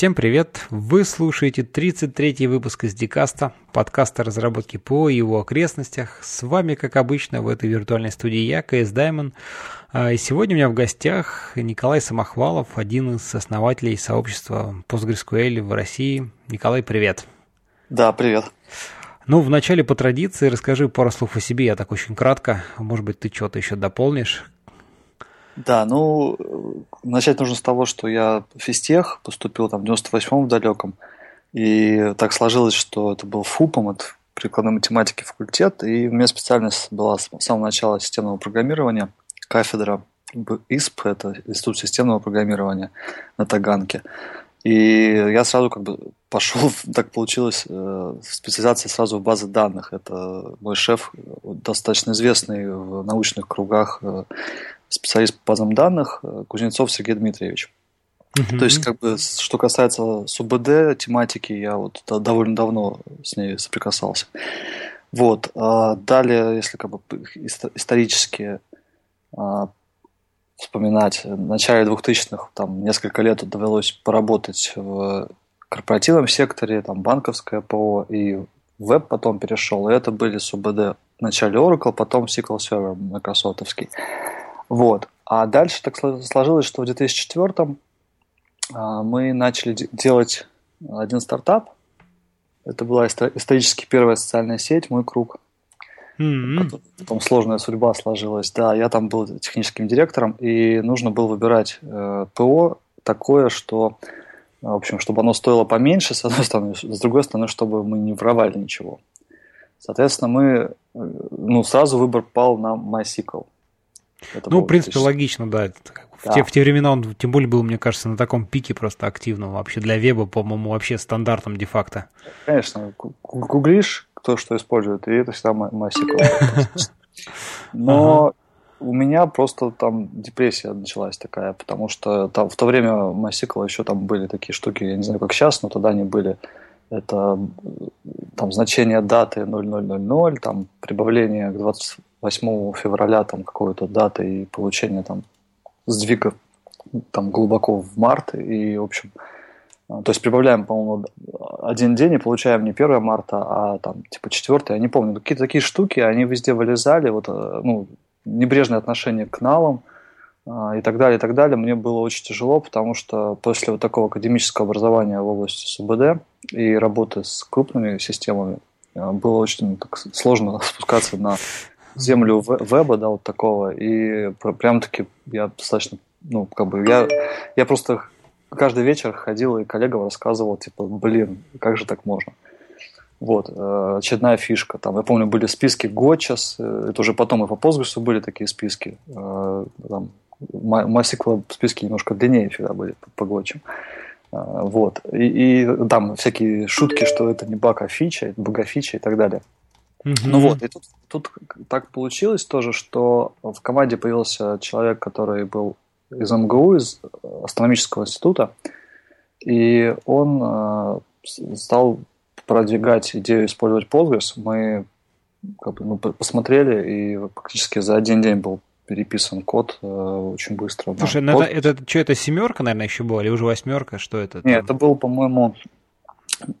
Всем привет! Вы слушаете 33-й выпуск из Дикаста, подкаста разработки ПО и его окрестностях. С вами, как обычно, в этой виртуальной студии я, КС Даймон. И сегодня у меня в гостях Николай Самохвалов, один из основателей сообщества PostgreSQL в России. Николай, привет! Да, привет! Ну, вначале по традиции расскажи пару слов о себе, я так очень кратко. Может быть, ты что-то еще дополнишь? Да, ну, начать нужно с того, что я в физтех поступил там в 98-м в далеком, и так сложилось, что это был ФУПом, это прикладной математики факультет, и у меня специальность была с самого начала системного программирования, кафедра ИСП, это Институт системного программирования на Таганке. И я сразу как бы пошел, так получилось, э, специализация сразу в базы данных. Это мой шеф, достаточно известный в научных кругах э, специалист по базам данных э, Кузнецов Сергей Дмитриевич. Uh-huh. То есть, как бы, что касается СУБД тематики, я вот довольно давно с ней соприкасался. Вот. А далее, если как бы исторически а, вспоминать, в начале 2000-х там несколько лет довелось поработать в корпоративном секторе, там банковское ПО и веб потом перешел, и это были СУБД. Вначале Oracle, потом SQL Server Microsoftовский. Вот. А дальше так сложилось, что в 2004 а, мы начали делать один стартап. Это была исторически первая социальная сеть «Мой круг». Mm-hmm. Потом сложная судьба сложилась. Да, я там был техническим директором, и нужно было выбирать э, ПО такое, что, в общем, чтобы оно стоило поменьше, с одной стороны, с другой стороны, чтобы мы не воровали ничего. Соответственно, мы, э, ну, сразу выбор пал на MySQL. Это ну, в принципе, логично, да. В, те, в те времена он, тем более, был, мне кажется, на таком пике просто активного. Вообще для веба, по-моему, вообще стандартом де-факто. Конечно. Гуглишь, кто что использует, и это всегда MySQL. Но у меня просто там депрессия началась такая, потому что там в то время MySQL еще там были такие штуки, я не знаю, как сейчас, но тогда они были. Это там значение даты 0000, там прибавление к 20 8 февраля там какой-то даты и получение там сдвига там глубоко в март и в общем а, то есть прибавляем, по-моему, один день и получаем не 1 марта, а там типа 4, я не помню. Какие-то такие штуки, они везде вылезали, вот, э, ну, небрежное отношение к налам а, и так далее, и так далее. Мне было очень тяжело, потому что после вот такого академического образования в области СУБД и работы с крупными системами а, было очень так, сложно спускаться на землю веба, да, вот такого, и прям-таки я достаточно, ну, как бы, я, я просто каждый вечер ходил и коллегам рассказывал, типа, блин, как же так можно? Вот, э, очередная фишка. Там, я помню, были списки Гочес, э, это уже потом и по Postgres были такие списки. Э, там, MySQL списки немножко длиннее всегда были по Гочам. Вот. И, и там всякие шутки, что это не баг, а фича, это бога-фича и так далее. Ну вот, и тут, тут так получилось тоже, что в команде появился человек, который был из МГУ, из астрономического института, и он э, стал продвигать идею использовать Postgres. Мы как бы, ну, посмотрели, и практически за один день был переписан код э, очень быстро. Слушай, ну это, это что, это семерка, наверное, еще была, или уже восьмерка? Что это? Нет, это был, по-моему,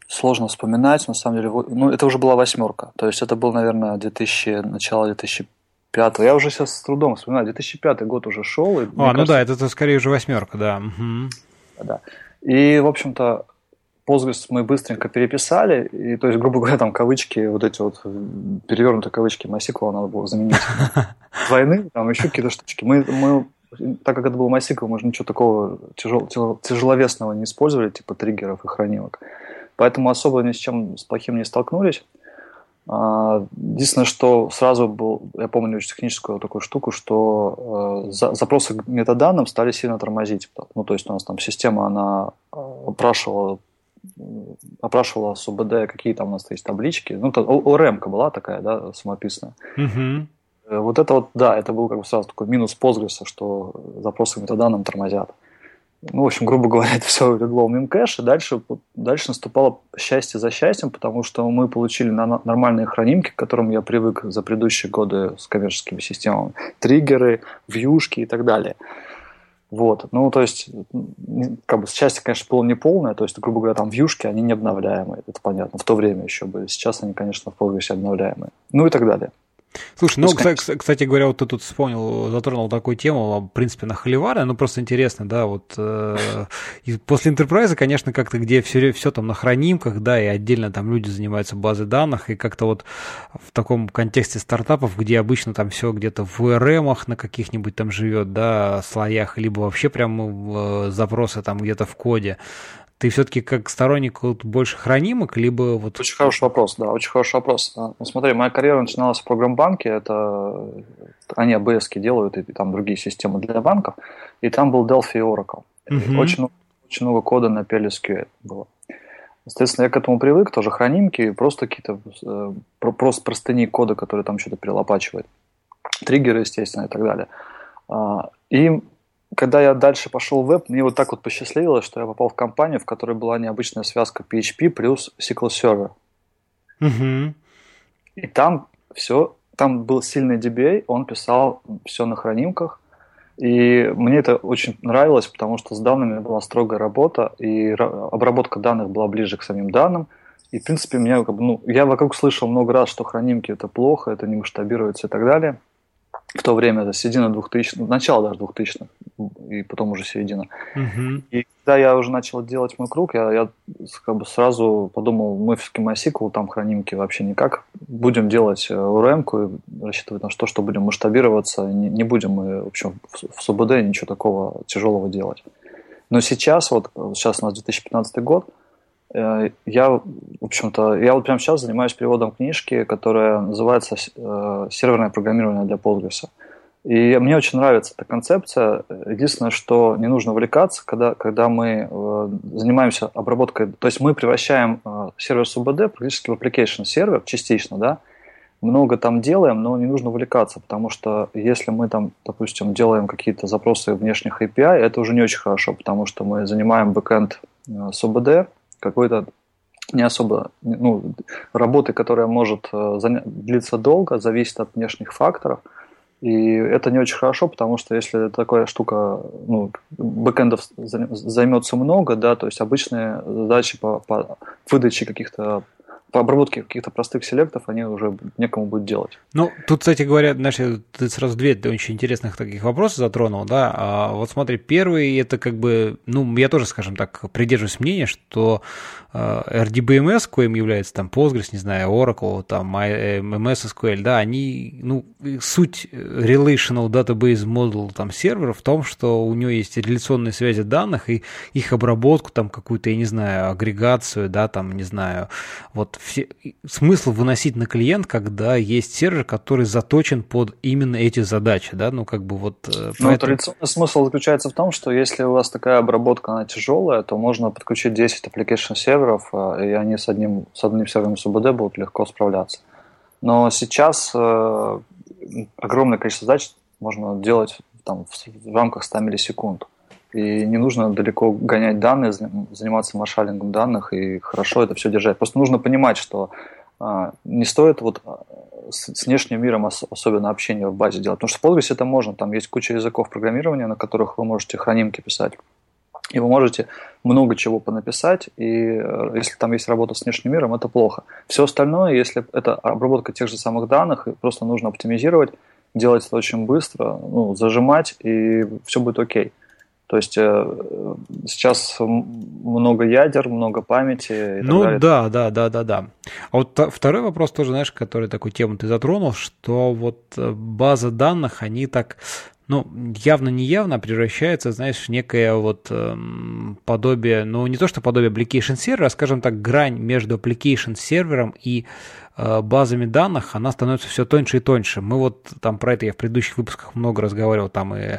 сложно вспоминать, на самом деле. Ну, это уже была восьмерка. То есть это был, наверное, 2000, начало 2005. Я уже сейчас с трудом вспоминаю. 2005 год уже шел. А, ну кажется, да, это, это скорее уже восьмерка, да. Угу. Да. И, в общем-то, Postgres мы быстренько переписали, и, то есть, грубо говоря, там кавычки, вот эти вот перевернутые кавычки MySQL надо было заменить двойные, там еще какие-то штучки. Мы, мы так как это был MySQL, мы же ничего такого тяжел, тяжеловесного не использовали, типа триггеров и хранилок. Поэтому особо ни с чем с плохим не столкнулись. А, единственное, что сразу был, я помню очень техническую такую штуку, что э, запросы к метаданным стали сильно тормозить. Ну, то есть у нас там система, она э, опрашивала опрашивала СУБД, какие там у нас есть таблички. Ну, то, ОРМ была такая, да, самописная. Угу. Вот это вот, да, это был как бы сразу такой минус Postgres, что запросы к метаданным тормозят. Ну, в общем, грубо говоря, это все легло в мемкэш, и дальше, дальше наступало счастье за счастьем, потому что мы получили на нормальные хранимки, к которым я привык за предыдущие годы с коммерческими системами. Триггеры, вьюшки и так далее. Вот, ну, то есть, как бы счастье, конечно, было не полное, то есть, грубо говоря, там вьюшки, они не обновляемые, это понятно, в то время еще были, сейчас они, конечно, в прогрессе обновляемые, ну и так далее. Слушай, ну, Пускай... кстати говоря, вот ты тут вспомнил, затронул такую тему, в принципе, на Холивара, ну, просто интересно, да, вот э, после Enterprise, конечно, как-то, где все, все там на хранимках, да, и отдельно там люди занимаются базой данных, и как-то вот в таком контексте стартапов, где обычно там все где-то в URM на каких-нибудь там живет, да, слоях, либо вообще прям э, запросы там где-то в коде, ты все-таки как сторонник вот больше хранимок, либо вот... Очень хороший вопрос, да, очень хороший вопрос. А, ну, смотри, моя карьера начиналась в программбанке, это они ABS делают, и там другие системы для банков, и там был Delphi и Oracle. Uh-huh. Очень, очень много кода на PLSQL было. Соответственно, я к этому привык, тоже хранимки, просто какие-то э, просто простыни кода, которые там что-то перелопачивает. Триггеры, естественно, и так далее. А, и когда я дальше пошел в веб, мне вот так вот посчастливилось, что я попал в компанию, в которой была необычная связка PHP плюс SQL Server. Угу. И там все, там был сильный DBA, он писал все на хранимках, и мне это очень нравилось, потому что с данными была строгая работа, и обработка данных была ближе к самим данным. И, в принципе, меня, ну, я вокруг слышал много раз, что хранимки это плохо, это не масштабируется и так далее в то время, это середина 2000 начало даже 2000-х, и потом уже середина. Uh-huh. И когда я уже начал делать мой круг, я, я как бы сразу подумал, мы в MySQL, там хранимки вообще никак. Будем делать urm и рассчитывать на то, что будем масштабироваться. Не, не будем мы, в общем, в СУБД ничего такого тяжелого делать. Но сейчас, вот сейчас у нас 2015 год, Э, я, в общем-то, я вот прямо сейчас занимаюсь переводом книжки, которая называется э, «Серверное программирование для Postgres». И мне очень нравится эта концепция. Единственное, что не нужно увлекаться, когда, когда мы э, занимаемся обработкой, то есть мы превращаем сервер СУБД практически в application сервер, частично, да, много там делаем, но не нужно увлекаться, потому что если мы там, допустим, делаем какие-то запросы внешних API, это уже не очень хорошо, потому что мы занимаем бэкэнд СУБД, какой-то не особо, ну, работы, которая может э, длиться долго, зависит от внешних факторов. И это не очень хорошо, потому что если такая штука, ну, бэкэндов займется много, да, то есть обычные задачи по, по выдаче каких-то по обработке каких-то простых селектов они уже некому будет делать. Ну, тут, кстати говоря, знаешь, ты сразу две очень интересных таких вопросов затронул, да. А вот смотри, первый это как бы, ну, я тоже, скажем так, придерживаюсь мнения, что э, RDBMS, коим является там Postgres, не знаю, Oracle, там MS SQL, да, они, ну, суть Relational Database Model там сервера в том, что у него есть реляционные связи данных и их обработку, там какую-то, я не знаю, агрегацию, да, там, не знаю, вот все, смысл выносить на клиент, когда есть сервер, который заточен под именно эти задачи, да, ну как бы вот. Э, ну, поэтому... традиционный смысл заключается в том, что если у вас такая обработка, она тяжелая, то можно подключить 10 application серверов, э, и они с одним, с одним сервером СУБД будут легко справляться. Но сейчас э, огромное количество задач можно делать там, в рамках 100 миллисекунд. И не нужно далеко гонять данные, заниматься маршалингом данных и хорошо это все держать. Просто нужно понимать, что а, не стоит вот а, с, с внешним миром ос, особенно общение в базе делать. Потому что в Postgres это можно, там есть куча языков программирования, на которых вы можете хранимки писать. И вы можете много чего понаписать, и э, если там есть работа с внешним миром, это плохо. Все остальное, если это обработка тех же самых данных, просто нужно оптимизировать, делать это очень быстро, ну, зажимать, и все будет окей. То есть э, сейчас много ядер, много памяти. И ну так да, да, да, да, да. А вот второй вопрос тоже, знаешь, который такую тему ты затронул, что вот э, база данных, они так, ну, явно не явно превращаются, знаешь, в некое вот эм, подобие, ну, не то что подобие application сервера, а, скажем так, грань между application сервером и э, базами данных, она становится все тоньше и тоньше. Мы вот там про это я в предыдущих выпусках много разговаривал, там и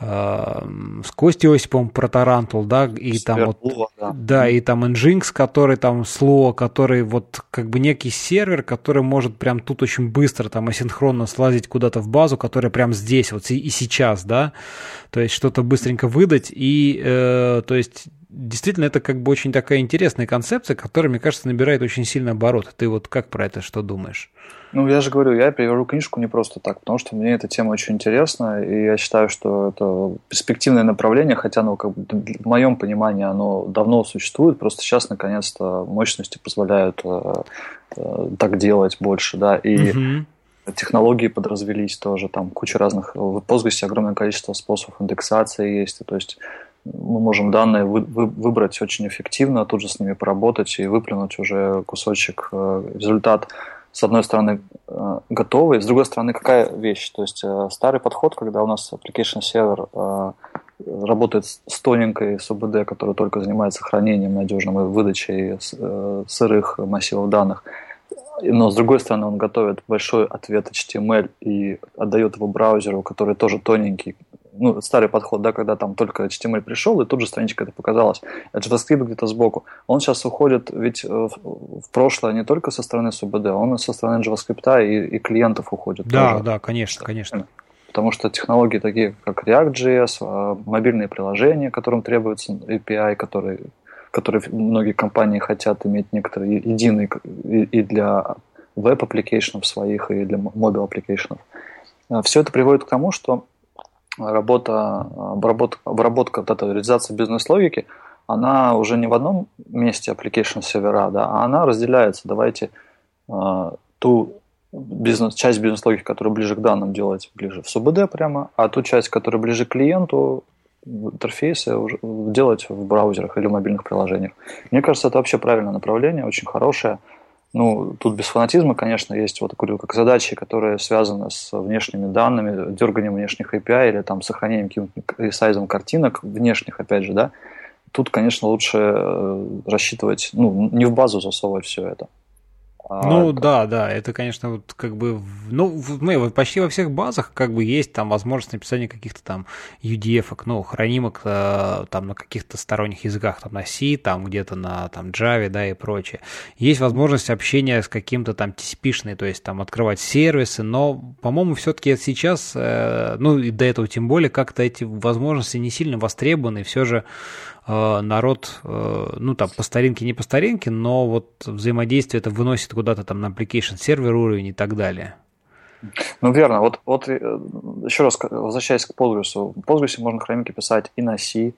с Костей Осиповым про Tarantool, да, и там вот, да. да, и там Nginx, который там слово, который вот как бы некий сервер, который может прям тут очень быстро там асинхронно слазить куда-то в базу, которая прям здесь вот и сейчас, да, то есть что-то быстренько выдать и, э, то есть действительно это как бы очень такая интересная концепция, которая, мне кажется, набирает очень сильно оборот. Ты вот как про это что думаешь? Ну, я же говорю, я перевожу книжку не просто так, потому что мне эта тема очень интересна, и я считаю, что это перспективное направление, хотя оно, как бы, в моем понимании, оно давно существует, просто сейчас, наконец-то, мощности позволяют э, э, так делать больше, да, и угу. технологии подразвелись тоже, там куча разных, в Postgres огромное количество способов индексации есть, то есть мы можем данные вы, вы, выбрать очень эффективно, тут же с ними поработать и выплюнуть уже кусочек, э, результат с одной стороны, э, готовый, с другой стороны, какая вещь? То есть э, старый подход, когда у нас application сервер работает с тоненькой СУБД, который только занимается хранением надежным и выдачей сырых массивов данных, но с другой стороны он готовит большой ответ HTML и отдает его браузеру, который тоже тоненький, ну, старый подход, да, когда там только HTML пришел, и тут же страничка это показалась. А JavaScript где-то сбоку. Он сейчас уходит ведь э, в прошлое не только со стороны SUBD, он и со стороны JavaScript и, и клиентов уходит. Да, тоже. да, конечно, конечно. Потому что технологии такие, как React.js, а, мобильные приложения, которым требуется API, которые, которые многие компании хотят иметь некоторые единый и для веб-аппликейшенов своих, и для mobile аппликейшенов. Все это приводит к тому, что работа, обработка, обработка вот эта реализация бизнес-логики, она уже не в одном месте application сервера, да, а она разделяется. Давайте э, ту бизнес, часть бизнес-логики, которая ближе к данным, делать ближе в СУБД прямо, а ту часть, которая ближе к клиенту, в интерфейсе делать в браузерах или в мобильных приложениях. Мне кажется, это вообще правильное направление, очень хорошее. Ну, тут без фанатизма, конечно, есть вот говорю, как задачи, которые связаны с внешними данными, дерганием внешних API или там сохранением каким-то сайзом картинок внешних, опять же, да. Тут, конечно, лучше э, рассчитывать, ну, не в базу засовывать все это. А, ну как... да, да, это, конечно, вот как бы, ну, мы вот почти во всех базах как бы есть там возможность написания каких-то там UDF, ну, хранимок э, там на каких-то сторонних языках, там на C, там где-то на там Java, да, и прочее. Есть возможность общения с каким-то там TCP-шной, то есть там открывать сервисы, но, по-моему, все-таки сейчас, э, ну, и до этого тем более, как-то эти возможности не сильно востребованы, все же народ, э, ну там по старинке, не по старинке, но вот взаимодействие это выносит куда-то там на application сервер уровень и так далее. Ну, верно. Вот, вот э, еще раз возвращаясь к Postgres. В Postgres можно хронимки писать и на C,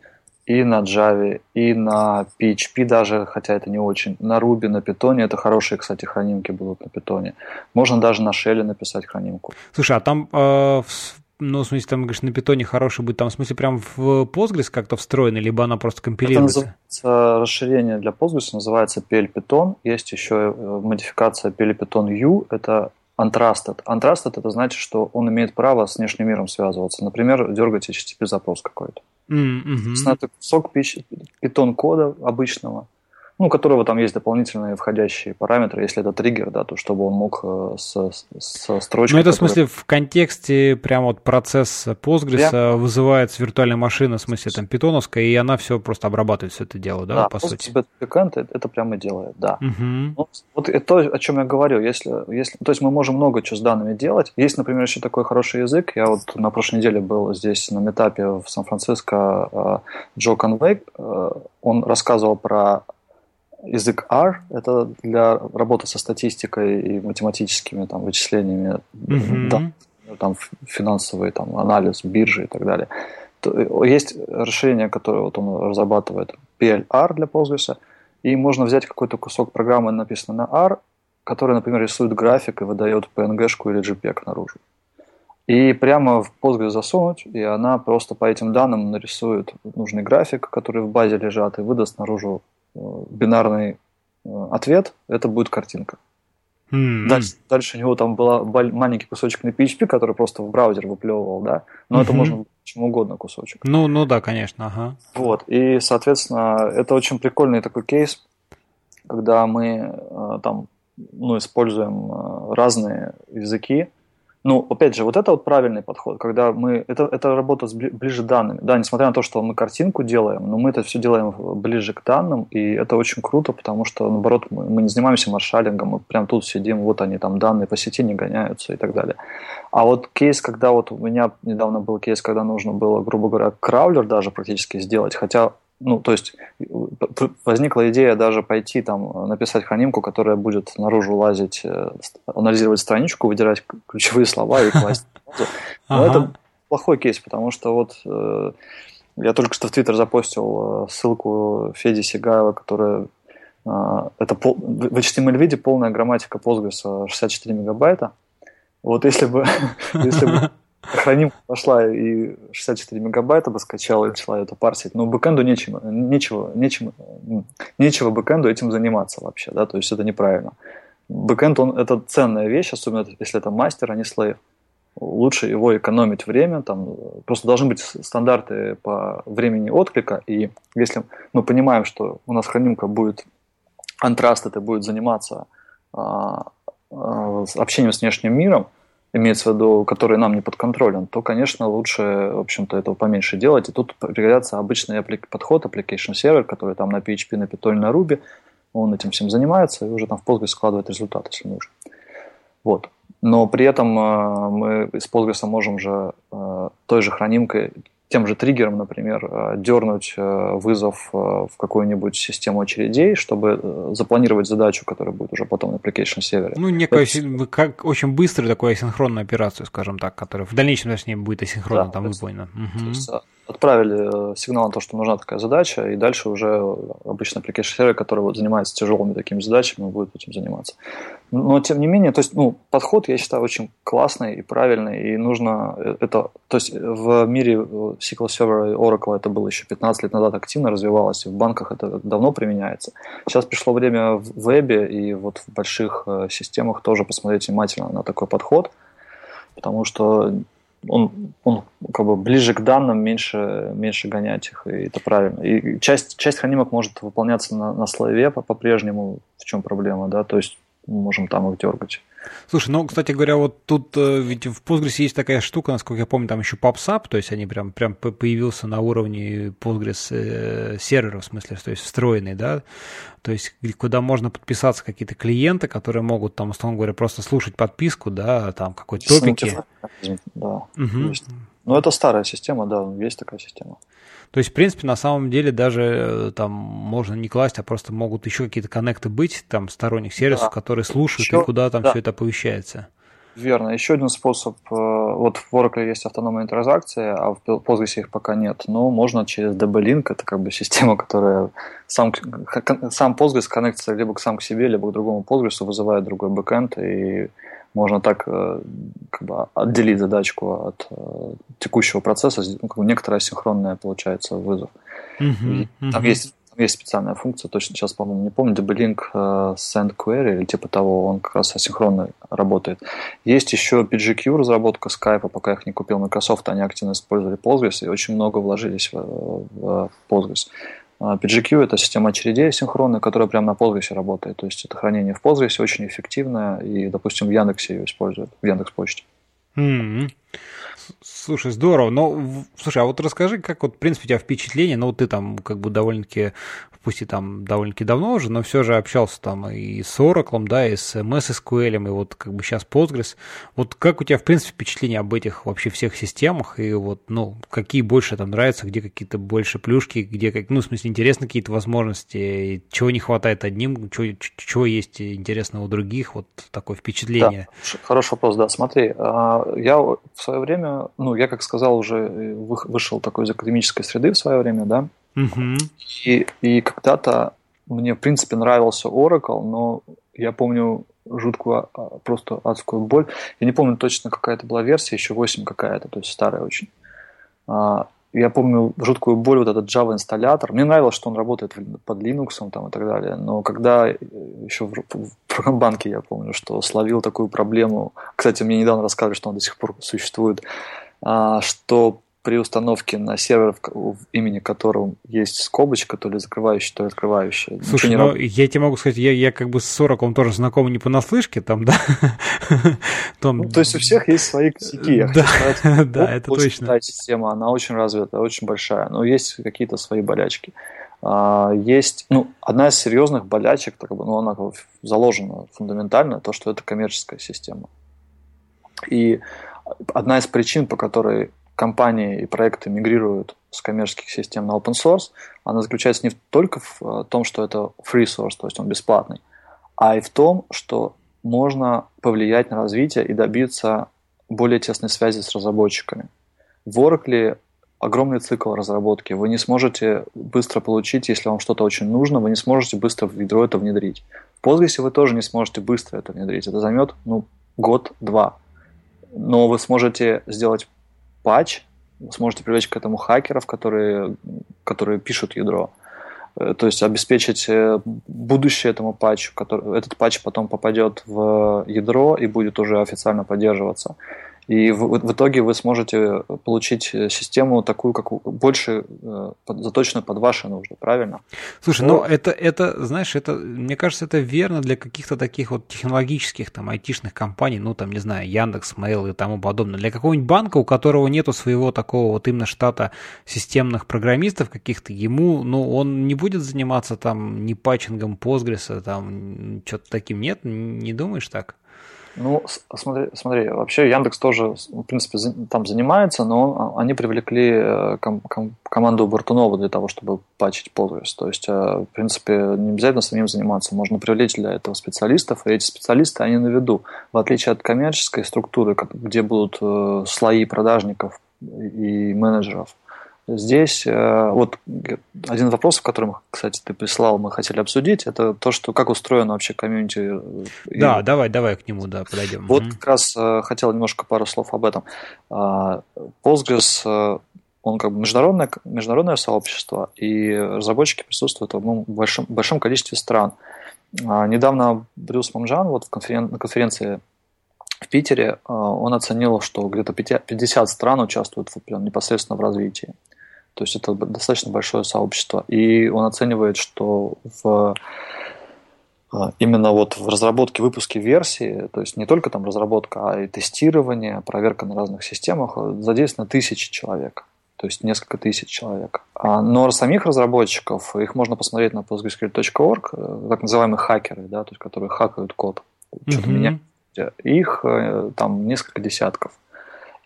и на Java, и на PHP даже, хотя это не очень. На Ruby, на Python. Это хорошие, кстати, хранимки будут на Python. Можно даже на Shell написать хранимку. Слушай, а там э, ну, в смысле, там, говоришь, на питоне хороший будет, там, в смысле, прям в Postgres как-то встроено, либо она просто компилируется? Это расширение для Postgres, называется PL Python. Есть еще э, модификация PL Python U, это untrusted. Untrusted это значит, что он имеет право с внешним миром связываться. Например, дергать HTTP запрос какой-то. Mm-hmm. Это кусок питон кода обычного, ну, у которого там есть дополнительные входящие параметры, если это триггер, да, то чтобы он мог э, со, со строчкой... Ну, это в смысле в контексте прям вот процесс Postgres yeah. вызывается виртуальная машина, в смысле там питоновская, и она все просто обрабатывает все это дело, да, да по сути? Да, backend это прямо делает, да. Uh-huh. Вот, вот это то, о чем я говорю, если, если, то есть мы можем много чего с данными делать. Есть, например, еще такой хороший язык, я вот на прошлой неделе был здесь на метапе в Сан-Франциско, э, Джо Конвей, э, он рассказывал про язык R — это для работы со статистикой и математическими там, вычислениями, mm-hmm. да, там, финансовый там, анализ биржи и так далее. То, есть расширение, которое вот он разрабатывает, PLR для Postgres, и можно взять какой-то кусок программы, написанный на R, который, например, рисует график и выдает PNG-шку или JPEG наружу. И прямо в Postgres засунуть, и она просто по этим данным нарисует нужный график, который в базе лежат, и выдаст наружу Э, бинарный э, ответ, это будет картинка. Mm-hmm. Дальше, дальше у него там был маленький кусочек на PHP, который просто в браузер выплевывал, да, но mm-hmm. это можно чем угодно кусочек. Ну, ну да, конечно, ага. Вот, и, соответственно, это очень прикольный такой кейс, когда мы э, там, ну, используем разные языки, ну, опять же, вот это вот правильный подход, когда мы... Это, это работа с ближе данными. Да, несмотря на то, что мы картинку делаем, но мы это все делаем ближе к данным, и это очень круто, потому что, наоборот, мы, мы не занимаемся маршалингом, мы прям тут сидим, вот они там данные по сети не гоняются и так далее. А вот кейс, когда вот у меня недавно был кейс, когда нужно было, грубо говоря, краулер даже практически сделать, хотя ну, то есть возникла идея даже пойти там написать хранимку, которая будет наружу лазить, э, анализировать страничку, выдирать ключевые слова и класть. Но это плохой кейс, потому что вот э, я только что в Твиттер запостил ссылку Феди Сигаева, которая это в HTML виде полная грамматика Postgres 64 мегабайта. Вот если бы, если бы хранимка пошла и 64 мегабайта бы скачала и начала это парсить, но бэкэнду нечего, нечего, нечего, нечего бэкэнду этим заниматься вообще, да, то есть это неправильно. Бэкэнд, он, это ценная вещь, особенно если это мастер, а не слейв. Лучше его экономить время, там просто должны быть стандарты по времени отклика, и если мы понимаем, что у нас хранимка будет, антраст это будет заниматься а, а, общением с внешним миром, имеется в виду, который нам не подконтролен, то, конечно, лучше, в общем-то, этого поменьше делать. И тут пригодится обычный подход, application server, который там на PHP, на Python, на Ruby, он этим всем занимается и уже там в Postgres складывает результат, если нужно. Вот. Но при этом э, мы с Postgres можем же э, той же хранимкой тем же триггером, например, э, дернуть э, вызов э, в какую-нибудь систему очередей, чтобы запланировать задачу, которая будет уже потом на application сервере. Ну, некая, Это... как очень быструю такую асинхронную операцию, скажем так, которая в дальнейшем, точнее, будет асинхронно да, там выполнена. Угу отправили э, сигнал на то, что нужна такая задача, и дальше уже обычно application сервер, который вот занимается тяжелыми такими задачами, будет этим заниматься. Но тем не менее, то есть, ну, подход, я считаю, очень классный и правильный, и нужно э, это, то есть в мире э, SQL Server и Oracle это было еще 15 лет назад активно развивалось, и в банках это давно применяется. Сейчас пришло время в вебе и вот в больших системах тоже посмотреть внимательно на такой подход, потому что он, он как бы ближе к данным, меньше, меньше гонять их, и это правильно. И часть, часть хранимок может выполняться на, на слоеве по-прежнему, в чем проблема, да, то есть мы можем там их дергать. Слушай, ну, кстати говоря, вот тут э, ведь в Postgres есть такая штука, насколько я помню, там еще PubSub, то есть они прям, прям появился на уровне Postgres э, сервера, в смысле, то есть встроенный, да, то есть куда можно подписаться какие-то клиенты, которые могут там, условно говоря, просто слушать подписку, да, там какой-то топики. Да, угу. Ну, это старая система, да, есть такая система. То есть, в принципе, на самом деле даже э, там можно не класть, а просто могут еще какие-то коннекты быть, там, сторонних сервисов, да. которые слушают, еще, и куда там да. все это оповещается. Верно. Еще один способ, э, вот в Oracle есть автономные транзакции, а в Postgres их пока нет, но можно через DB-Link, это как бы система, которая сам, сам Postgres коннектится либо к сам к себе, либо к другому Postgres, вызывает другой бэкэнд, и можно так э, как бы отделить задачку от э, текущего процесса, ну, как бы некоторая синхронная получается вызов. Uh-huh, uh-huh. Там есть есть специальная функция, точно сейчас, по-моему, не помню, DB-Link э, Send Query или типа того, он как раз асинхронно работает. Есть еще PGQ разработка Skype, пока их не купил Microsoft, они активно использовали Postgres и очень много вложились в, в Postgres. А, PGQ – это система очередей синхронная, которая прямо на Postgres работает. То есть это хранение в Postgres очень эффективное, и, допустим, в Яндексе ее используют, в Яндекс.Почте. Mm-hmm. Слушай, здорово. Но, слушай, а вот расскажи, как вот, в принципе, у тебя впечатление, ну, ты там как бы довольно-таки пусть и там довольно-таки давно уже, но все же общался там и с Oracle, да, и с MS SQL, и вот как бы сейчас Postgres. Вот как у тебя, в принципе, впечатление об этих вообще всех системах, и вот, ну, какие больше там нравятся, где какие-то больше плюшки, где, как, ну, в смысле, интересны какие-то возможности, чего не хватает одним, чего, чего есть интересного у других, вот такое впечатление. Да, хороший вопрос, да, смотри, а, я в свое время, ну, я, как сказал, уже э, вышел такой из академической среды в свое время, да, Угу. И, и когда-то мне, в принципе, нравился Oracle, но я помню жуткую, а, просто адскую боль. Я не помню точно, какая это была версия, еще 8 какая-то, то есть старая очень. Я помню жуткую боль, вот этот Java инсталлятор. Мне нравилось, что он работает под Linux там, и так далее. Но когда еще в, в Програмбанке я помню, что словил такую проблему. Кстати, мне недавно рассказывали, что он до сих пор существует. А, что при установке на сервер, в имени которого есть скобочка, то ли закрывающая, то ли открывающая. Слушай, ну, я тебе могу сказать, я, я как бы с 40 он тоже знаком не понаслышке, там, да? Там... Ну, то есть у всех есть свои косяки, я да, сказать. да, это точно. система, она очень развита, очень большая, но есть какие-то свои болячки. А, есть, ну, одна из серьезных болячек, так бы, ну, она заложена фундаментально, то, что это коммерческая система. И одна из причин, по которой компании и проекты мигрируют с коммерческих систем на open source, она заключается не только в э, том, что это free source, то есть он бесплатный, а и в том, что можно повлиять на развитие и добиться более тесной связи с разработчиками. В Oracle огромный цикл разработки. Вы не сможете быстро получить, если вам что-то очень нужно, вы не сможете быстро в ядро это внедрить. В Postgres вы тоже не сможете быстро это внедрить. Это займет ну, год-два. Но вы сможете сделать патч, сможете привлечь к этому хакеров, которые, которые пишут ядро. Э, то есть обеспечить э, будущее этому патчу. Который, этот патч потом попадет в ядро и будет уже официально поддерживаться. И в, в итоге вы сможете получить э, систему такую, как больше э, заточенную под ваши нужды, правильно? Слушай, Но... ну это, это, знаешь, это, мне кажется, это верно для каких-то таких вот технологических, там, айтишных компаний, ну, там, не знаю, Яндекс, Mail и тому подобное. Для какого-нибудь банка, у которого нету своего такого вот именно штата системных программистов каких-то, ему, ну, он не будет заниматься там ни патчингом Postgres, там, что-то таким, нет? Не думаешь так? Ну, смотри, смотри, вообще Яндекс тоже, в принципе, там занимается, но они привлекли э, ком- ком- команду Бартунова для того, чтобы патчить Postgres. То есть, э, в принципе, не обязательно самим заниматься, можно привлечь для этого специалистов, и эти специалисты, они на виду. В отличие от коммерческой структуры, где будут э, слои продажников и менеджеров, Здесь э, вот один вопрос, который, кстати, ты прислал, мы хотели обсудить, это то, что как устроено вообще комьюнити. Да, и... давай, давай к нему, да, подойдем. Вот как раз э, хотел немножко пару слов об этом. А, Postgres, э, он как бы международное, международное сообщество, и разработчики присутствуют в большом, большом количестве стран. А, недавно Брюс Мамжан вот в конферен... на конференции в Питере он оценил, что где-то 50 стран участвуют прям непосредственно в развитии. То есть это достаточно большое сообщество. И он оценивает, что в а, именно вот в разработке, выпуске версии, то есть не только там разработка, а и тестирование, проверка на разных системах, задействовано тысячи человек. То есть несколько тысяч человек. А, но самих разработчиков, их можно посмотреть на postgresql.org, э, так называемые хакеры, да, то есть которые хакают код, что-то mm-hmm. меняют. Их э, там несколько десятков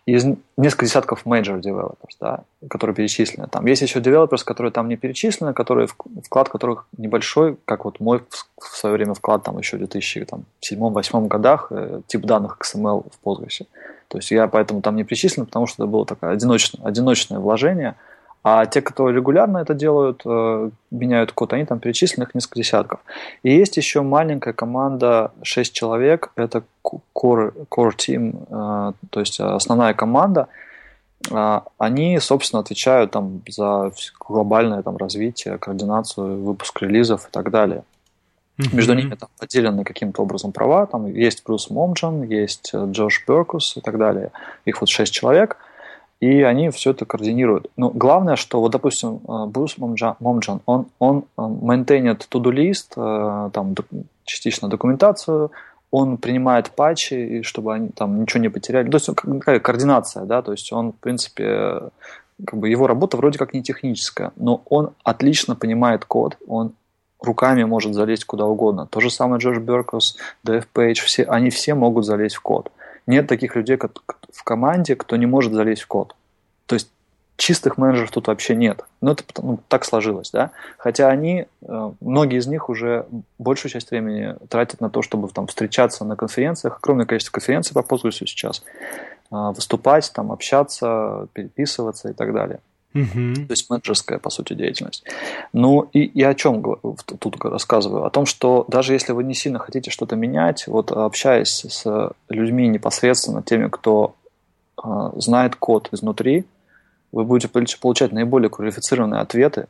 из несколько десятков major developers, да, которые перечислены. Там есть еще developers, которые там не перечислены, которые, вклад которых небольшой, как вот мой в свое время вклад там еще в 2007-2008 годах, э, тип данных XML в Postgres. То есть я поэтому там не перечислен, потому что это было такое одиночное, одиночное вложение – а те, кто регулярно это делают, э, меняют код, они там перечислены, их несколько десятков. И есть еще маленькая команда, 6 человек, это core, core team, э, то есть основная команда. Э, они, собственно, отвечают там за глобальное там, развитие, координацию, выпуск релизов и так далее. Mm-hmm. Между ними там поделены каким-то образом права. Там есть Брюс Момджан, есть Джош Беркус и так далее. Их вот шесть человек – и они все это координируют. Но главное, что вот, допустим, э, Брюс Момджан, он, он мейнтейнит to-do list, э, там частично документацию, он принимает патчи, чтобы они там ничего не потеряли. То есть какая координация, да, то есть он, в принципе, как бы его работа вроде как не техническая, но он отлично понимает код, он руками может залезть куда угодно. То же самое Джордж Беркус, Дэв Пейдж, все, они все могут залезть в код. Нет таких людей в команде, кто не может залезть в код. То есть чистых менеджеров тут вообще нет. Но это ну, так сложилось, да. Хотя они, э, многие из них уже большую часть времени тратят на то, чтобы там встречаться на конференциях, огромное количество конференций по Postgres сейчас, э, выступать, там общаться, переписываться и так далее. Угу. То есть менеджерская, по сути, деятельность. Ну и, и о чем тут рассказываю? О том, что даже если вы не сильно хотите что-то менять, вот общаясь с людьми непосредственно, теми, кто э, знает код изнутри, вы будете получать наиболее квалифицированные ответы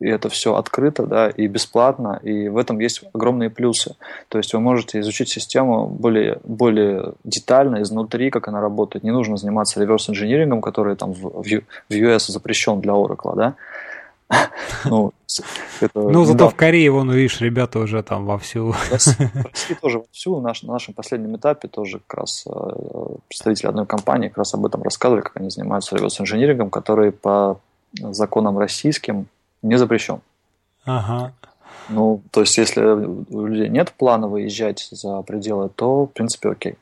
и это все открыто, да, и бесплатно, и в этом есть огромные плюсы. То есть вы можете изучить систему более, более детально, изнутри, как она работает. Не нужно заниматься реверс-инжинирингом, который там в, в US запрещен для Oracle, да. Ну, это, ну зато да. в Корее, вон, видишь, ребята уже там вовсю. В России тоже вовсю. Наш, на нашем последнем этапе тоже как раз э, представители одной компании как раз об этом рассказывали, как они занимаются реверс-инжинирингом, который по законам российским не запрещен. Ага. Ну, то есть, если у людей нет плана выезжать за пределы, то, в принципе, окей.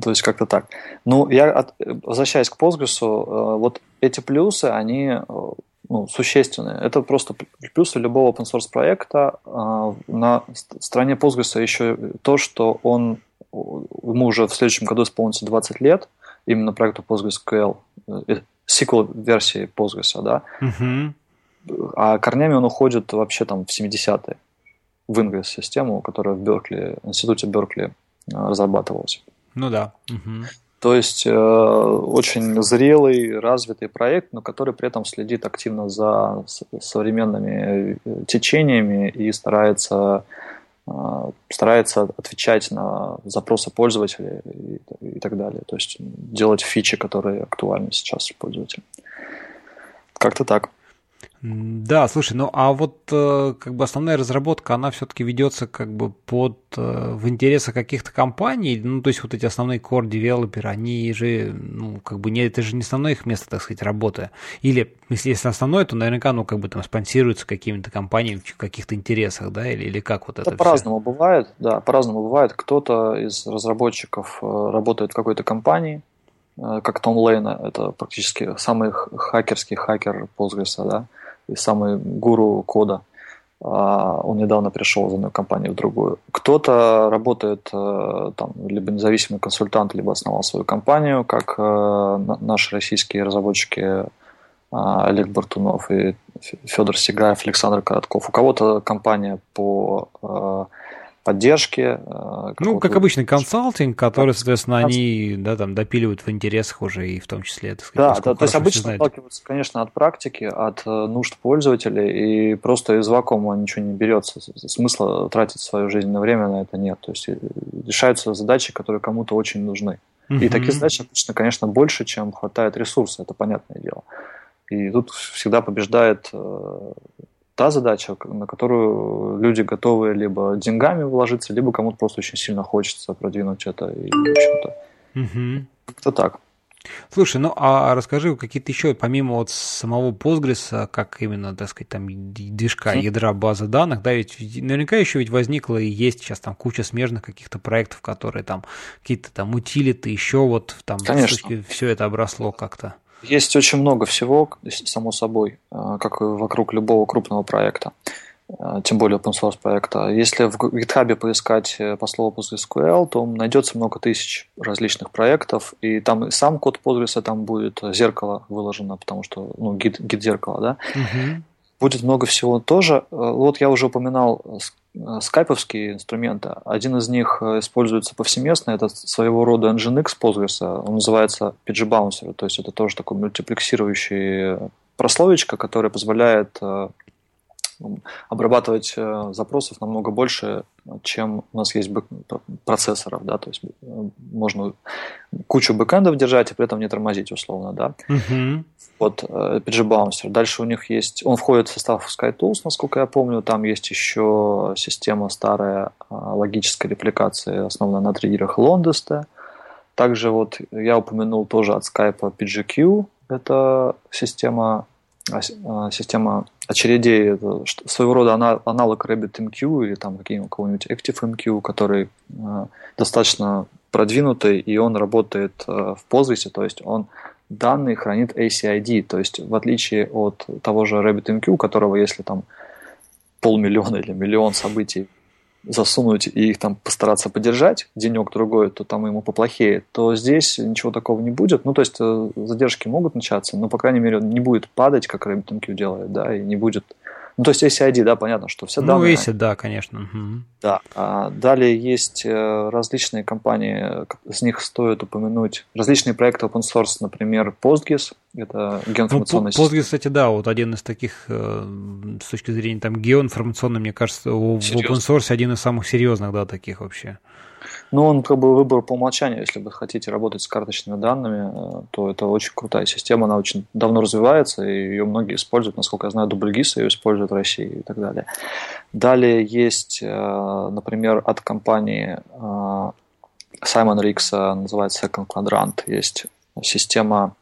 То есть как-то так. Ну, я от, возвращаясь к Postgres, вот эти плюсы, они ну, существенные. Это просто плюсы любого open source проекта. На стороне Postgres еще то, что он ему уже в следующем году исполнится 20 лет, именно проекту PostgreSQL, SQL версии Postgres, да. Угу. А корнями он уходит вообще там в 70-е в Ingress-систему, которая в Беркли, институте Беркли э, разрабатывалась. Ну да. Угу. То есть э, очень зрелый, развитый проект, но который при этом следит активно за современными э, течениями и старается а, старается отвечать на запросы пользователей и, и так далее. То есть делать фичи, которые актуальны сейчас пользователям. Как-то так. Да, слушай, ну а вот э, как бы основная разработка, она все-таки ведется как бы под э, в интересах каких-то компаний, ну то есть вот эти основные core девелоперы, они же, ну как бы не, это же не основное их место, так сказать, работы. Или если есть основное, то наверняка, ну как бы там спонсируется какими-то компаниями в каких-то интересах, да, или, или как вот это, это по-разному бывает, да, по-разному бывает. Кто-то из разработчиков э, работает в какой-то компании, как Том Лейна, это практически самый хакерский хакер Postgres, да, и самый гуру кода. А, он недавно пришел из одной компании в другую. Кто-то работает э, там, либо независимый консультант, либо основал свою компанию, как э, наши российские разработчики а, Олег Бартунов и Федор Сигаев, Александр Коротков. У кого-то компания по э, поддержки. Э, ну, как обычный консалтинг, который, соответственно, они да, там, допиливают в интересах уже и в том числе, так сказать, Да, да то есть обычно отталкиваются, конечно, от практики, от э, нужд пользователей, и просто из вакуума ничего не берется. Смысла тратить свое жизненное время на это нет. То есть э, решаются задачи, которые кому-то очень нужны. И таких задач обычно, конечно, больше, чем хватает ресурса, это понятное дело. И тут всегда побеждает та задача, на которую люди готовы либо деньгами вложиться, либо кому-то просто очень сильно хочется продвинуть это. И, в общем-то, угу. как-то так. Слушай, ну а расскажи какие-то еще, помимо вот самого Postgres, как именно, так сказать, там движка, ядра базы данных, да, ведь наверняка еще ведь возникло и есть сейчас там куча смежных каких-то проектов, которые там какие-то там утилиты, еще вот там Конечно. все это обросло как-то. Есть очень много всего, само собой, э, как и вокруг любого крупного проекта, э, тем более open source проекта. Если в GitHub поискать э, по слову PostgreSQL, то найдется много тысяч различных проектов, и там и сам код Postgres, там будет зеркало выложено, потому что, ну, гид, гид зеркало, да. Угу. Будет много всего тоже. Вот я уже упоминал Э, скайповские инструменты. Один из них э, используется повсеместно, это своего рода Nginx Postgres, он называется PG Bouncer, то есть это тоже такой мультиплексирующий прословичка, которая позволяет э, обрабатывать запросов намного больше, чем у нас есть процессоров, да, то есть можно кучу бэкэндов держать и при этом не тормозить условно, да. Uh-huh вот PG Bouncer. Дальше у них есть, он входит в состав SkyTools, насколько я помню, там есть еще система старая логической репликации, основанная на триггерах Londesta. Также вот я упомянул тоже от Skype PGQ, это система система очередей, своего рода аналог RabbitMQ или там какого-нибудь ActiveMQ, который достаточно продвинутый, и он работает в Postgres, то есть он данные хранит ACID, то есть в отличие от того же RabbitMQ, у которого если там полмиллиона или миллион событий засунуть и их там постараться подержать денек-другой, то там ему поплохеет, то здесь ничего такого не будет. Ну, то есть э, задержки могут начаться, но, по крайней мере, он не будет падать, как RabbitMQ делает, да, и не будет ну, то есть ACID, да, понятно, что все ну, данные... Ну, ACID, да, конечно. Угу. Да. А далее есть э, различные компании, с них стоит упомянуть различные проекты open source, например, PostGIS, это геоинформационная ну, PostGIS, кстати, да, вот один из таких, э, с точки зрения там геоинформационной, мне кажется, в open source один из самых серьезных, да, таких вообще. Ну, он как бы выбор по умолчанию. Если вы хотите работать с карточными данными, э, то это очень крутая система. Она очень давно развивается, и ее многие используют. Насколько я знаю, Дубльгиса ее используют в России и так далее. Далее есть, э, например, от компании Simon э, Ricks называется Second Quadrant. Есть система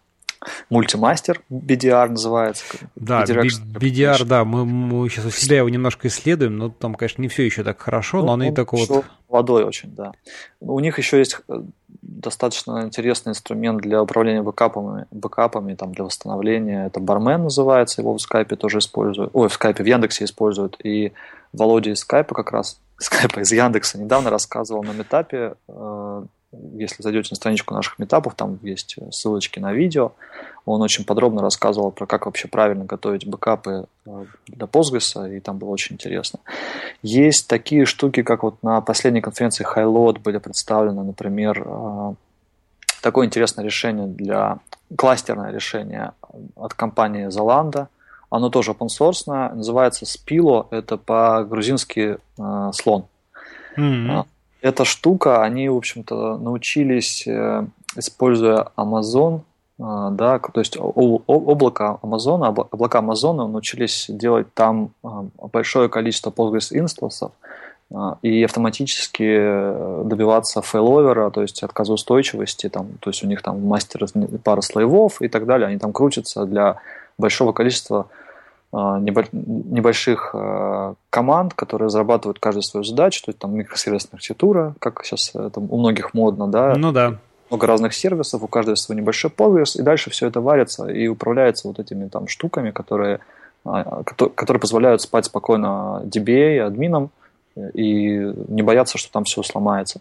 мультимастер BDR называется. Да, BDR, да, мы, мы сейчас у себя его немножко исследуем, но там, конечно, не все еще так хорошо, ну, но оно и такого вот... Молодой очень, да. У них еще есть э, достаточно интересный инструмент для управления бэкапами, бэкапами там, для восстановления. Это Бармен называется, его в скайпе тоже используют. Ой, в скайпе, в Яндексе используют. И Володя из скайпа как раз, скайпа из Яндекса недавно рассказывал на метапе, э, если зайдете на страничку наших метапов, там есть ссылочки на видео. Он очень подробно рассказывал про как вообще правильно готовить бэкапы э, для Postgres, и там было очень интересно. Есть такие штуки, как вот на последней конференции Highload были представлены, например, э, такое интересное решение для кластерное решение от компании Zalando. Оно тоже open source, называется Spilo, это по-грузински э, слон. Mm-hmm эта штука, они, в общем-то, научились, э, используя Amazon, э, да, то есть облако Амазона, облака Амазона научились делать там э, большое количество Postgres инстансов и автоматически добиваться фейловера, то есть отказоустойчивости, там, то есть у них там мастер пара слоевов и так далее, они там крутятся для большого количества небольших а, команд, которые разрабатывают каждую свою задачу, то есть там микросервисная архитектура, как сейчас э, там, у многих модно, да. Ну да. Много разных сервисов, у каждого свой небольшой Postgres, и дальше все это варится и управляется вот этими там штуками, которые, а, которые позволяют спать спокойно DBA, админам, и не бояться, что там все сломается.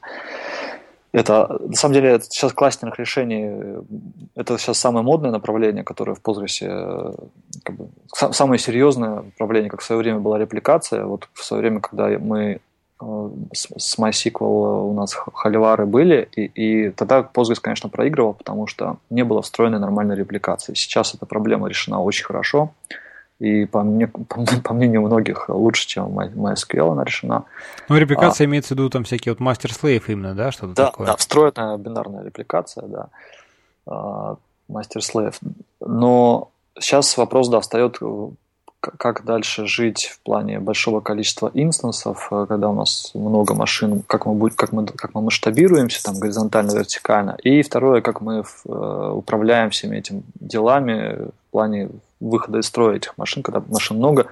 Это, на самом деле, сейчас кластерных решений, это сейчас самое модное направление, которое в Postgres, э, как бы, самое серьезное направление, как в свое время была репликация. Вот в свое время, когда мы э, с MySQL у нас холивары были, и, и тогда Postgres, конечно, проигрывал, потому что не было встроенной нормальной репликации. Сейчас эта проблема решена очень хорошо и по, мне, по, по мнению многих лучше, чем MySQL она решена. Ну, репликация а, имеется в виду там всякие вот мастер-слейв именно, да, что-то да, такое? Да, встроенная бинарная репликация, да, а, мастер-слейв. Но сейчас вопрос, да, встает, как дальше жить в плане большого количества инстансов, э, когда у нас много машин, как мы, будем, как мы, как мы масштабируемся там горизонтально, вертикально. И второе, как мы э, управляем всеми этими делами в плане выхода из строя этих машин, когда машин много,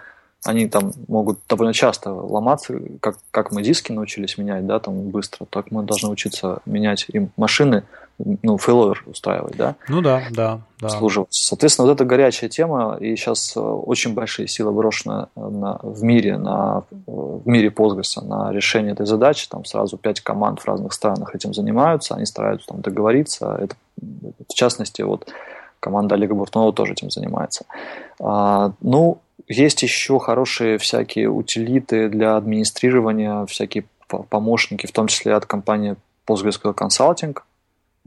они там могут довольно часто ломаться, как, как мы диски научились менять, да, там быстро, так мы должны учиться менять им машины, ну, failover устраивать, да? Ну да, да, да. Служиваться. Соответственно, вот эта горячая тема, и сейчас э, очень большие силы брошены на, в мире, на, в мире Postgres на решение этой задачи, там сразу пять команд в разных странах этим занимаются, они стараются там договориться, это, в частности, вот команда Олега Буртунова тоже этим занимается. А, ну, есть еще хорошие всякие утилиты для администрирования, всякие помощники, в том числе от компании PostgreSQL Consulting,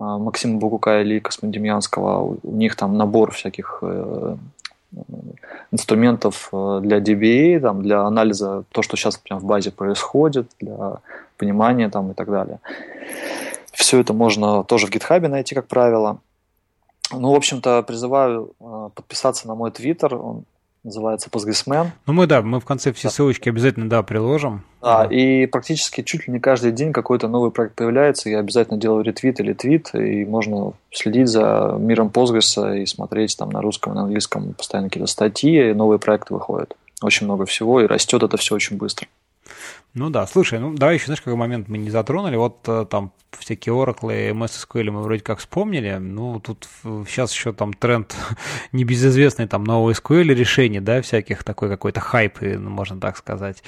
Максима Богука или Космодемьянского. У них там набор всяких э, инструментов э, для DBA, там, для анализа то, что сейчас прям в базе происходит, для понимания там, и так далее. Все это можно тоже в GitHub найти, как правило. Ну, в общем-то, призываю э, подписаться на мой твиттер, он называется Postgresman. Ну, мы, да, мы в конце все да. ссылочки обязательно, да, приложим. Да, да, и практически чуть ли не каждый день какой-то новый проект появляется, я обязательно делаю ретвит или твит, и можно следить за миром Postgres и смотреть там на русском и на английском постоянно какие-то статьи, и новые проекты выходят. Очень много всего, и растет это все очень быстро. Ну да, слушай, ну давай еще, знаешь, какой момент мы не затронули. Вот э, там всякие Oracle и MS SQL мы вроде как вспомнили. Ну, тут сейчас еще там тренд небезызвестный, там NoSQL решений, да, всяких такой какой-то хайп, ну, можно так сказать.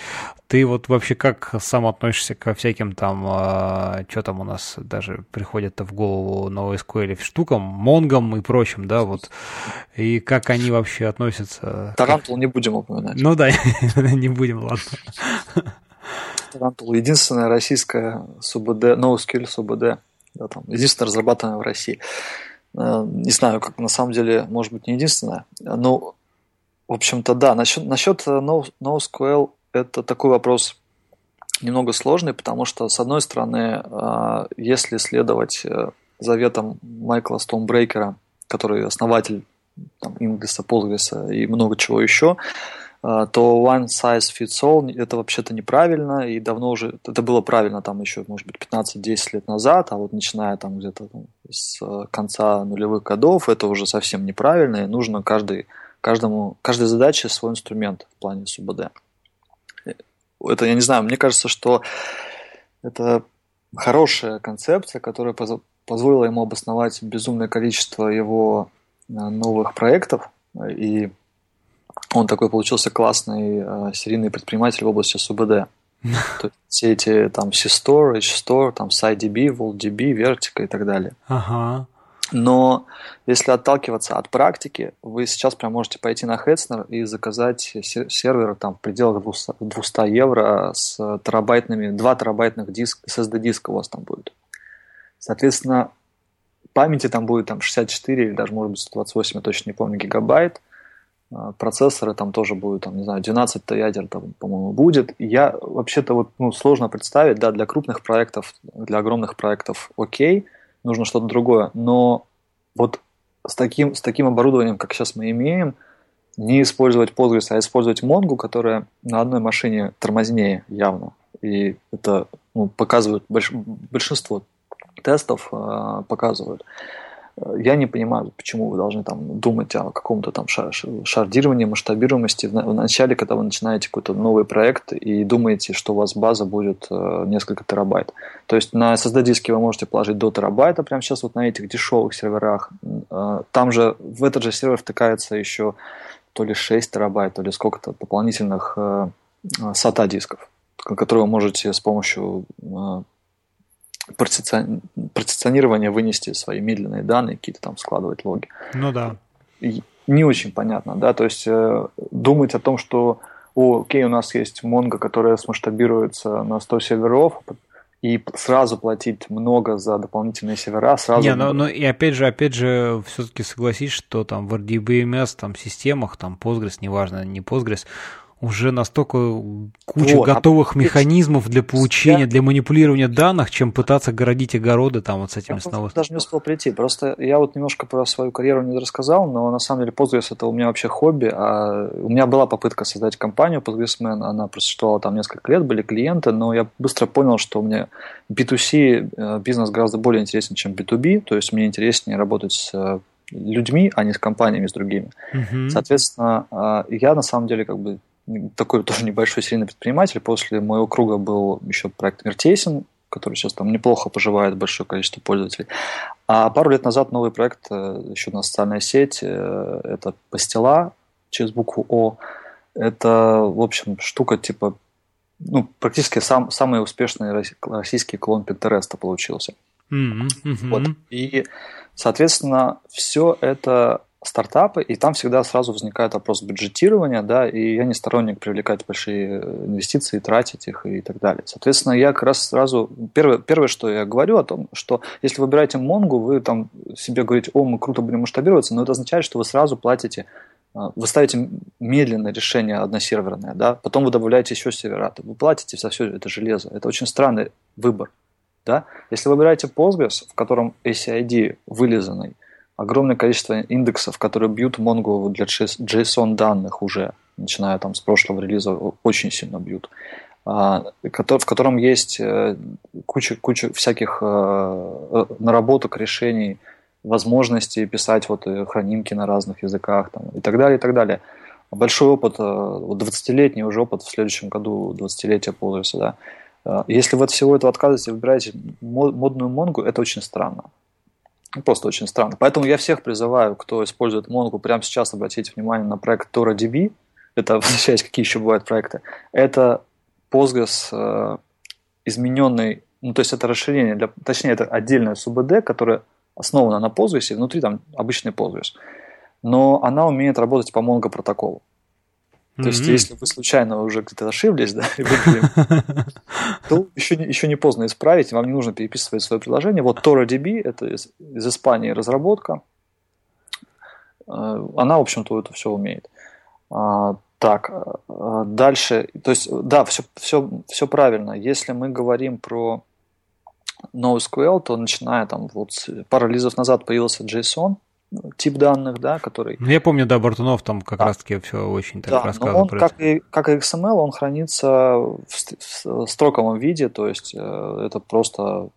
Ты вот вообще как сам относишься ко всяким там, э, что там у нас даже приходит в голову NoSQL штукам, монгам и прочим, да, вот. И как они вообще относятся? Тарантул не будем упоминать. Ну да, не будем, ладно. Тарантул единственная российская СУБД, NoSQL СУБД, да, там, единственная разрабатываемая в России. Э, не знаю, как на самом деле, может быть, не единственная. Но, в общем-то, да, насчет, насчет NoSQL это такой вопрос немного сложный, потому что, с одной стороны, э, если следовать э, заветам Майкла Стоунбрейкера, который основатель там, Ингриса, Postgres и много чего еще, то one size fits all это вообще-то неправильно, и давно уже, это было правильно там еще, может быть, 15-10 лет назад, а вот начиная там где-то с конца нулевых годов, это уже совсем неправильно, и нужно каждый, каждому, каждой задаче свой инструмент в плане СУБД. Это, я не знаю, мне кажется, что это хорошая концепция, которая позволила ему обосновать безумное количество его э, новых проектов, и он такой получился классный э, серийный предприниматель в области СУБД. То есть все эти там C-Store, H-Store, там SciDB, VoltDB, Vertica и так далее. Ага. Но если отталкиваться от практики, вы сейчас прям можете пойти на Hetzner и заказать сервер там в пределах 200 евро с терабайтными, 2 терабайтных диск, SSD-диска у вас там будет. Соответственно, памяти там будет там 64 или даже, может быть, 128, я точно не помню, гигабайт. А, процессоры там тоже будут, там, не знаю, 12 ядер, там, по-моему, будет. Я вообще-то вот, ну, сложно представить, да, для крупных проектов, для огромных проектов окей, нужно что-то другое, но вот с таким, с таким оборудованием, как сейчас мы имеем, не использовать Postgres, а использовать Mongo, которая на одной машине тормознее явно. И это ну, показывают больш, большинство тестов э, показывают. Я не понимаю, почему вы должны там думать о каком-то там шардировании, масштабируемости в начале, когда вы начинаете какой-то новый проект и думаете, что у вас база будет э, несколько терабайт. То есть на SSD-диске вы можете положить до терабайта прямо сейчас вот на этих дешевых серверах. Э, там же в этот же сервер втыкается еще то ли 6 терабайт, то ли сколько-то дополнительных SATA дисков, которые вы можете с помощью процессионирование вынести свои медленные данные, какие-то там складывать логи. Ну да. И не очень понятно, да, то есть э, думать о том, что, о, окей, у нас есть Mongo, которая смасштабируется на 100 серверов, и сразу платить много за дополнительные сервера, сразу... Не, но, но и опять же, опять же, все-таки согласись, что там в RDBMS там системах, там Postgres, неважно, не Postgres, уже настолько куча вот, а готовых а механизмов для получения, я... для манипулирования данных, чем пытаться городить огороды там вот с этими снова. Я даже не успел прийти. Просто я вот немножко про свою карьеру не рассказал, но на самом деле Postgres это у меня вообще хобби. А у меня была попытка создать компанию Postgresman, она просуществовала там несколько лет, были клиенты, но я быстро понял, что меня B2C э, бизнес гораздо более интересен, чем B2B, то есть мне интереснее работать с э, людьми, а не с компаниями, с другими. Uh-huh. Соответственно, э, я на самом деле как бы такой тоже небольшой серийный предприниматель. После моего круга был еще проект Мертейсин, который сейчас там неплохо поживает большое количество пользователей. А пару лет назад новый проект, э, еще на социальная сеть, э, это Пастила через букву О. Это, в общем, штука типа, ну, практически сам, самый успешный российский клон Pinterest получился. Mm-hmm. Mm-hmm. Вот. И, соответственно, все это стартапы, и там всегда сразу возникает вопрос бюджетирования, да, и я не сторонник привлекать большие инвестиции, тратить их и так далее. Соответственно, я как раз сразу, первое, первое, что я говорю о том, что если вы выбираете Монгу, вы там себе говорите, о, мы круто будем масштабироваться, но это означает, что вы сразу платите а, вы ставите медленное решение односерверное, да, потом вы добавляете еще сервера, вы платите за все это железо. Это очень странный выбор. Да? Если вы выбираете Postgres, в котором ACID вылизанный, огромное количество индексов, которые бьют Mongo для JSON данных уже, начиная там с прошлого релиза, очень сильно бьют, а, в котором есть э, куча, куча всяких э, э, наработок, решений, возможностей писать вот хранимки на разных языках там, и так далее, и так далее. Большой опыт, 20-летний уже опыт в следующем году, 20-летие Postgres, да. Если вы от всего этого отказываетесь и выбираете модную Монгу, это очень странно. Ну, просто очень странно. Поэтому я всех призываю, кто использует Mongo, прямо сейчас обратите внимание на проект ToraDB. Это, возвращаясь, какие еще бывают проекты. Это Postgres э, измененный, ну, то есть это расширение, для, точнее, это отдельная СУБД, которая основана на Postgres, внутри там обычный Postgres. Но она умеет работать по Mongo протоколу. То есть, если вы случайно уже где-то ошиблись, да, и то еще не, еще не поздно исправить, вам не нужно переписывать свое приложение. Вот ToraDB, это из, из Испании разработка, э, она, в общем-то, это все умеет. А, так, э, дальше, то есть, да, все, все, все правильно. Если мы говорим про NoSQL, то начиная там вот пару релизов назад появился JSON, тип данных, да, который... Ну, я помню, да, Бартунов там как да. раз-таки все очень так да, рассказывал. он, как и, как и XML, он хранится в, в строковом виде, то есть э, это просто,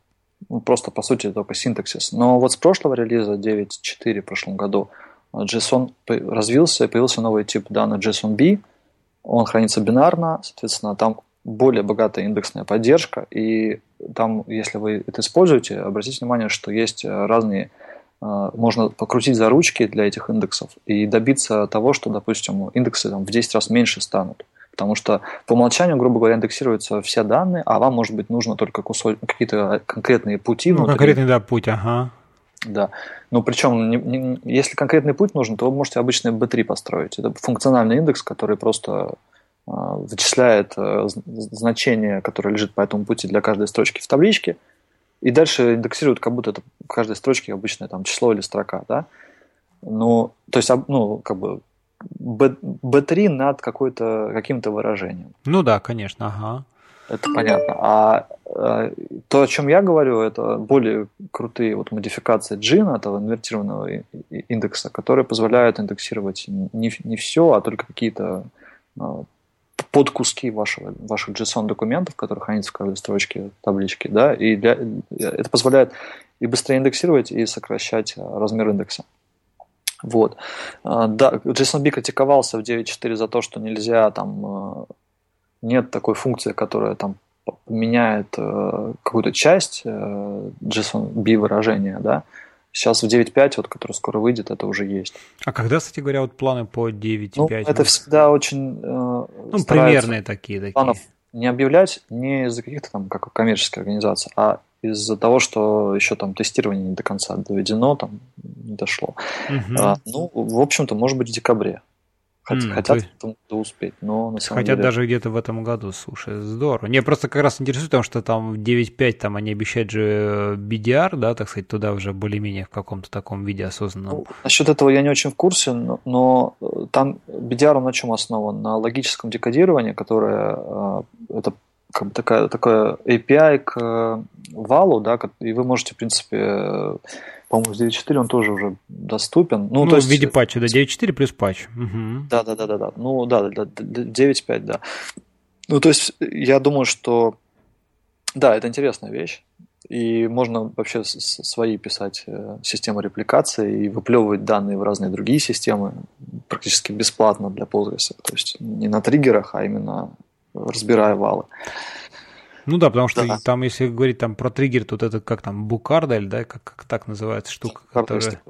ну, просто, по сути, только синтаксис. Но вот с прошлого релиза 9.4 в прошлом году JSON развился, и появился новый тип данных JSON-B, он хранится бинарно, соответственно, там более богатая индексная поддержка, и там, если вы это используете, обратите внимание, что есть разные можно покрутить за ручки для этих индексов и добиться того, что, допустим, индексы там, в 10 раз меньше станут. Потому что по умолчанию, грубо говоря, индексируются все данные, а вам, может быть, нужно только кусок, какие-то конкретные пути. Ну, конкретный, да, путь, ага. Да. Ну, причем, не, не, если конкретный путь нужен, то вы можете обычный B3 построить. Это функциональный индекс, который просто э, вычисляет э, значение, которое лежит по этому пути для каждой строчки в табличке, и дальше индексируют, как будто это в каждой строчке обычное там число или строка, да. Ну, то есть, ну, как бы B, B3 над какой-то, каким-то выражением. Ну да, конечно, ага. Это понятно. А, а то, о чем я говорю, это более крутые вот модификации джина, этого инвертированного индекса, которые позволяют индексировать не, не все, а только какие-то а, под куски вашего, ваших JSON-документов, которые хранятся в каждой строчке таблички, да, и для, это позволяет и быстрее индексировать, и сокращать а, размер индекса. Вот. А, да, JSONB критиковался в 9.4 за то, что нельзя там а, нет такой функции, которая там меняет какую-то часть JSONB выражения, да, Сейчас в 9.5, вот, который скоро выйдет, это уже есть. А когда, кстати говоря, вот планы по 9.5? Ну, это всегда очень... Э, ну, примерные такие. такие. Планов не объявлять не из-за каких-то там, как коммерческих организаций, а из-за того, что еще там тестирование не до конца доведено, там не дошло. Угу. А, ну, в общем-то, может быть, в декабре. Хот, mm, хотят есть... это успеть, но на самом Хотят деле... даже где-то в этом году, слушай, здорово. Не, просто как раз интересует, потому что там 9.5, там они обещают же BDR, да, так сказать, туда уже более-менее в каком-то таком виде осознанном. Ну, насчет этого я не очень в курсе, но, но э, там BDR на чем основан? На логическом декодировании, которое э, это как бы такая, такое API к э, валу, да, и вы можете, в принципе, по-моему, с 9.4 он тоже уже доступен. Ну, ну то есть... в виде патча, да, 9.4 плюс патч. Угу. Да, да, да, да, да. Ну, да, да, 9.5, да. Ну, то есть, я думаю, что да, это интересная вещь. И можно вообще свои писать э, системы репликации и выплевывать данные в разные другие системы практически бесплатно для Postgres. То есть не на триггерах, а именно разбирая валы. Ну да, потому что да. там, если говорить там про триггер, тут это как там букардель, да, как, как так называется штука, которая...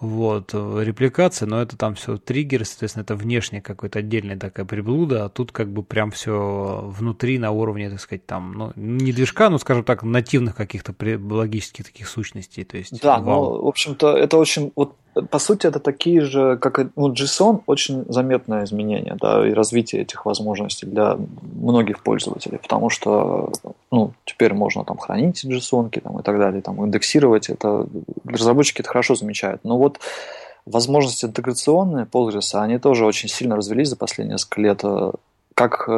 Вот, репликация, но это там все триггер, соответственно, это внешняя какая-то отдельная такая приблуда, а тут как бы прям все внутри на уровне, так сказать, там, ну, не движка, но, скажем так, нативных каких-то логических таких сущностей, то есть... Да, вау. ну, в общем-то, это очень, вот по сути, это такие же, как и ну, JSON, очень заметное изменение да, и развитие этих возможностей для многих пользователей, потому что ну, теперь можно там хранить JSON и так далее, там, индексировать. Это, разработчики это хорошо замечают. Но вот возможности интеграционные Postgres, они тоже очень сильно развелись за последние несколько лет. Как,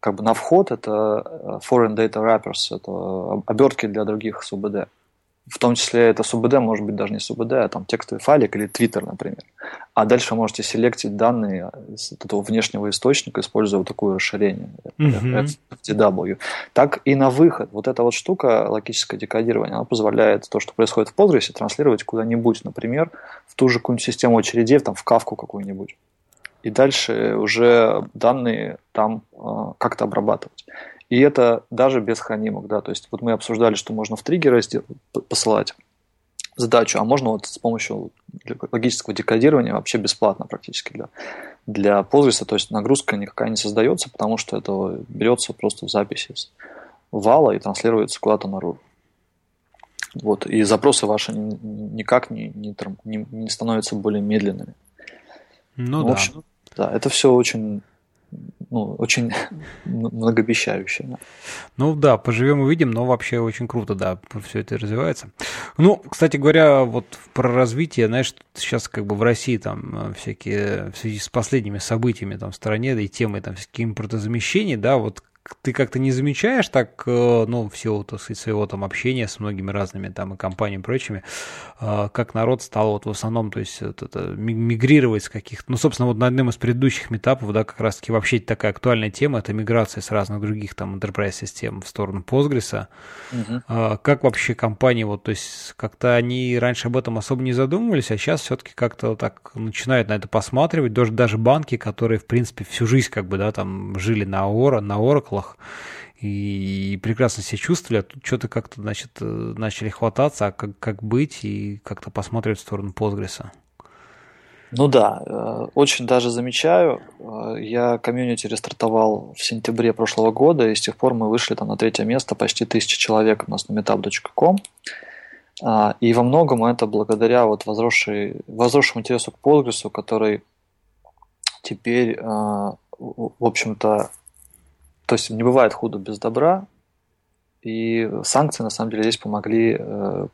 как бы на вход это э, Foreign Data Wrappers, это обертки для других СУБД в том числе это СУБД, может быть даже не СУБД, а там текстовый файлик или Twitter, например. А дальше можете селектить данные с этого внешнего источника, используя вот такое расширение mm-hmm. FTW. Так и на выход. Вот эта вот штука, логическое декодирование, она позволяет то, что происходит в Postgres, транслировать куда-нибудь, например, в ту же какую-нибудь систему очередей, там, в кавку какую-нибудь. И дальше уже данные там э, как-то обрабатывать. И это даже без хранимок, да, то есть вот мы обсуждали, что можно в триггеры посылать задачу, а можно вот с помощью логического декодирования вообще бесплатно практически для, для Postgres, то есть нагрузка никакая не создается, потому что это берется просто в записи с вала и транслируется куда-то наружу. Вот, и запросы ваши никак не, не, не, не становятся более медленными. Ну, ну да. В общем, да, это все очень ну, очень многообещающе. Да. Ну да, поживем увидим, но вообще очень круто, да, все это развивается. Ну, кстати говоря, вот про развитие, знаешь, сейчас как бы в России там всякие, в связи с последними событиями там в стране, да и темой там всякие импортозамещений, да, вот ты как-то не замечаешь так, э, ну, всего то своего там общения с многими разными там и компаниями и прочими, э, как народ стал вот в основном, то есть вот это, мигрировать с каких-то, ну, собственно, вот на одном из предыдущих метапов, да, как раз-таки вообще такая актуальная тема, это миграция с разных других там enterprise систем в сторону Postgres. Угу. Как вообще компании, вот, то есть как-то они раньше об этом особо не задумывались, а сейчас все-таки как-то так начинают на это посматривать, даже, даже банки, которые, в принципе, всю жизнь как бы, да, там жили на Oracle, и, прекрасно себя чувствовали, а тут что-то как-то, значит, э, начали хвататься, а как, как быть, и как-то посмотреть в сторону Postgres. Ну да, э, очень даже замечаю. Э, я комьюнити рестартовал в сентябре прошлого года, и с тех пор мы вышли там на третье место, почти тысяча человек у нас на meetup.com. А, и во многом это благодаря вот возросшей, возросшему интересу к Postgres, который теперь, в общем-то, то есть не бывает худо без добра, и санкции на самом деле здесь помогли э,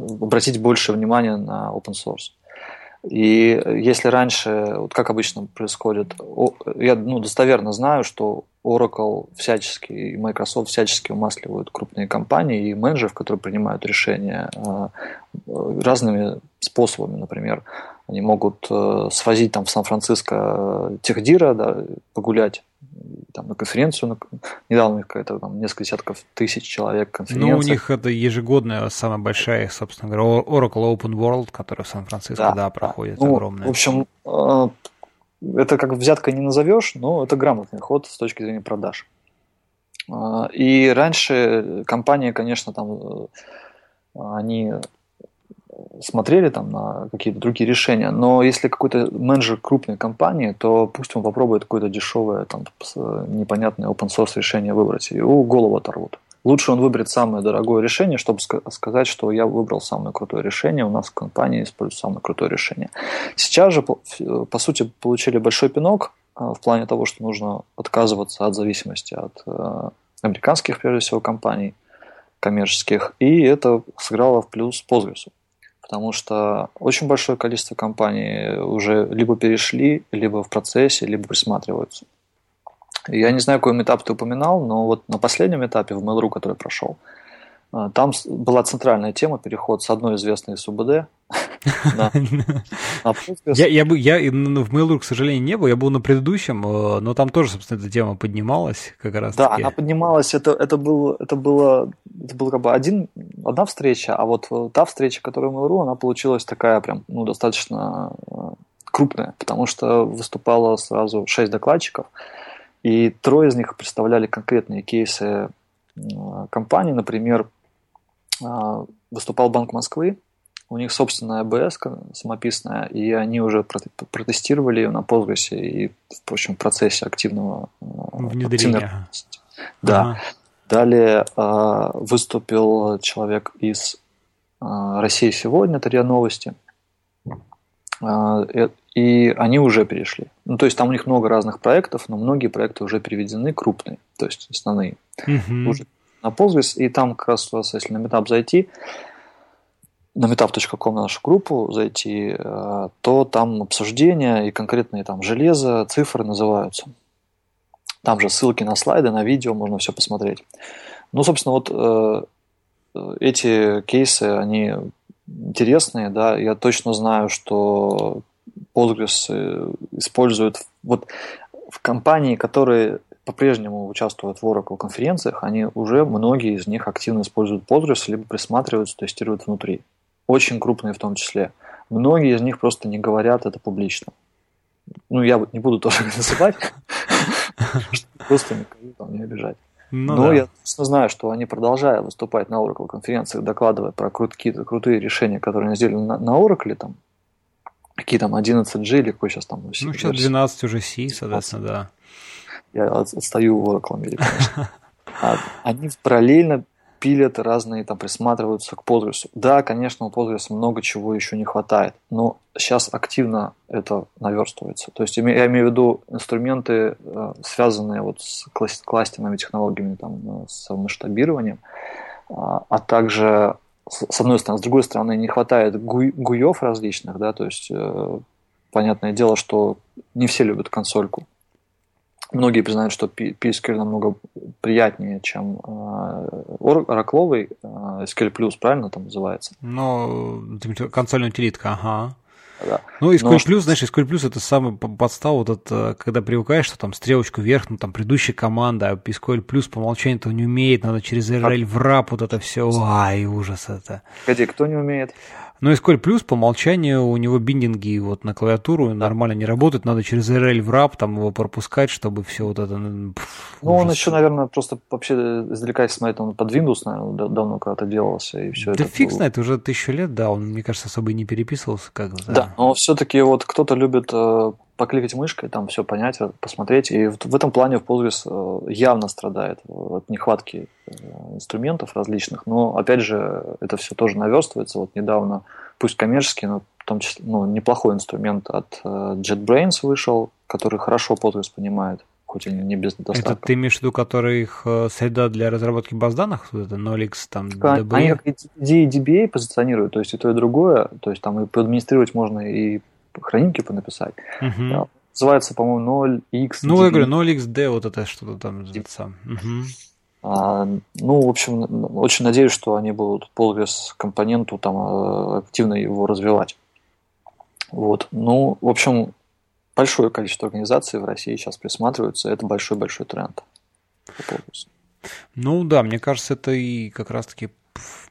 обратить больше внимания на open source. И если раньше, вот как обычно происходит, я ну, достоверно знаю, что Oracle всячески и Microsoft всячески умасливают крупные компании и менеджеров, которые принимают решения э, разными способами. Например, они могут э, свозить там в Сан-Франциско техдира, да, погулять там, на конференцию, на, недавно какая-то там несколько десятков тысяч человек конференция. Ну, у них это ежегодная, самая большая, собственно говоря, Oracle Open World, которая в Сан-Франциско, да, да, проходит, ну, огромная. В общем, э, это как взятка не назовешь, но это грамотный ход с точки зрения продаж. Э, и раньше компании, конечно, там э, они смотрели там на какие-то другие решения, но если какой-то менеджер крупной компании, то пусть он попробует какое-то дешевое, там, непонятное open source решение выбрать, его голову оторвут. Лучше он выберет самое дорогое решение, чтобы сказать, что я выбрал самое крутое решение, у нас в компании используют самое крутое решение. Сейчас же, по сути, получили большой пинок а, в плане того, что нужно отказываться от зависимости от э, американских, прежде всего, компаний коммерческих, и это сыграло в плюс Postgres потому что очень большое количество компаний уже либо перешли, либо в процессе, либо присматриваются. Я не знаю, какой этап ты упоминал, но вот на последнем этапе в Mail.ru, который прошел, а, там была центральная тема переход с одной известной СУБД я, я, бы, я ну, в Mail.ru, к сожалению, не был, я был на предыдущем, э, но там тоже, собственно, эта тема поднималась как раз. Да, она поднималась, это, это, был, это, было, это было как бы один, одна встреча, а вот та встреча, которая в Mail.ru, она получилась такая прям, ну, достаточно э, крупная, потому что выступало сразу шесть докладчиков, и трое из них представляли конкретные кейсы э, компании, например, выступал Банк Москвы, у них собственная АБС самописная, и они уже протестировали ее на Postgres и, впрочем, в процессе активного э, внедрения. Да. Ага. Далее э, выступил человек из э, России сегодня, это РИА Новости. Э, и они уже перешли. Ну, то есть там у них много разных проектов, но многие проекты уже переведены крупные, то есть основные. Угу. Уже на Postgres, и там как раз у вас, если на метап зайти, на meetup.com на нашу группу зайти, то там обсуждения и конкретные там железо, цифры называются. Там же ссылки на слайды, на видео, можно все посмотреть. Ну, собственно, вот э, эти кейсы, они интересные, да, я точно знаю, что Postgres э, используют вот в компании, которые по-прежнему участвуют в Oracle конференциях, они уже, многие из них активно используют Postgres, либо присматриваются, тестируют внутри очень крупные в том числе. Многие из них просто не говорят это публично. Ну, я не буду тоже называть, просто никого там не обижать. Ну, Но да. я точно знаю, что они продолжают выступать на Oracle конференциях, докладывая про какие-то крутые решения, которые они сделали на, на Oracle, там, какие там 11G или какой сейчас там. Ну, сейчас 12 уже C, соответственно, да. Я отстаю в Oracle конечно. А они параллельно пилят разные, там присматриваются к Postgres. Да, конечно, у Postgres много чего еще не хватает, но сейчас активно это наверстывается. То есть я имею в виду инструменты, э, связанные вот с кластерными технологиями, там, э, с масштабированием, а, а также с одной стороны, с другой стороны, не хватает гуев различных, да, то есть э, понятное дело, что не все любят консольку. Многие признают, что PSQL намного приятнее, чем оракловый SQL+, правильно там называется? Ну, консольная утилитка, ага. Да. Ну, SQL Но... Plus, знаешь, SQL Plus это самый подстава, вот это, когда привыкаешь, что там стрелочку вверх, ну, там предыдущая команда, а SQL Plus по умолчанию этого не умеет, надо через RL в RAP вот это все, ай, ужас это. Погоди, кто не умеет? Но SQL Plus по умолчанию у него биндинги вот на клавиатуру нормально не работают, надо через RL в RAP там его пропускать, чтобы все вот это... Ну, пфф, ну он еще, наверное, просто вообще издалека смотрит, он под Windows, наверное, давно когда-то делался, и все да это... фиг знает, уже тысячу лет, да, он, мне кажется, особо и не переписывался. Как, да. да, но все-таки вот кто-то любит э, покликать мышкой, там все понять, посмотреть. И в, в этом плане в Postgres э, явно страдает от нехватки э, инструментов различных. Но, опять же, это все тоже наверстывается. Вот недавно, пусть коммерческий, но в том числе ну, неплохой инструмент от э, JetBrains вышел, который хорошо Postgres понимает хоть и не без достатка. Это ты имеешь в виду, который их среда для разработки баз данных? Это 0x, там, DB? Они как идеи DBA позиционируют, то есть и то, и другое. То есть там и поадминистрировать можно и хранимки понаписать. Угу. Называется, по-моему, 0x. Ну, я говорю, 0xd, вот это что-то там. Угу. А, ну, в общем, очень надеюсь, что они будут Postgres компоненту там э, активно его развивать. Вот. Ну, в общем, большое количество организаций в России сейчас присматриваются. Это большой-большой тренд. Ну да, мне кажется, это и как раз-таки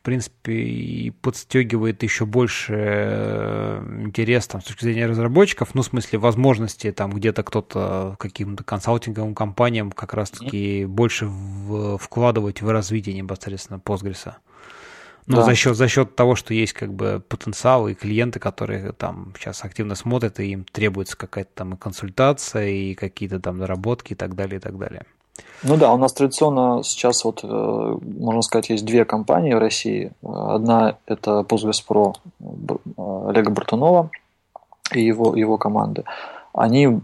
принципе, и подстегивает еще больше э, интерес там, с точки зрения разработчиков, ну, в смысле, возможности там где-то кто-то каким-то консалтинговым компаниям как раз-таки mm-hmm. больше в, вкладывать в развитие непосредственно Postgres. Ну, да. за счет, за счет того, что есть как бы потенциал и клиенты, которые там сейчас активно смотрят, и им требуется какая-то там и консультация, и какие-то там наработки и так далее, и так далее. Ну да, у нас традиционно сейчас вот, э, можно сказать, есть две компании в России. Одна это Postgres Pro э, Олега Бартунова и его, его команды. Они э,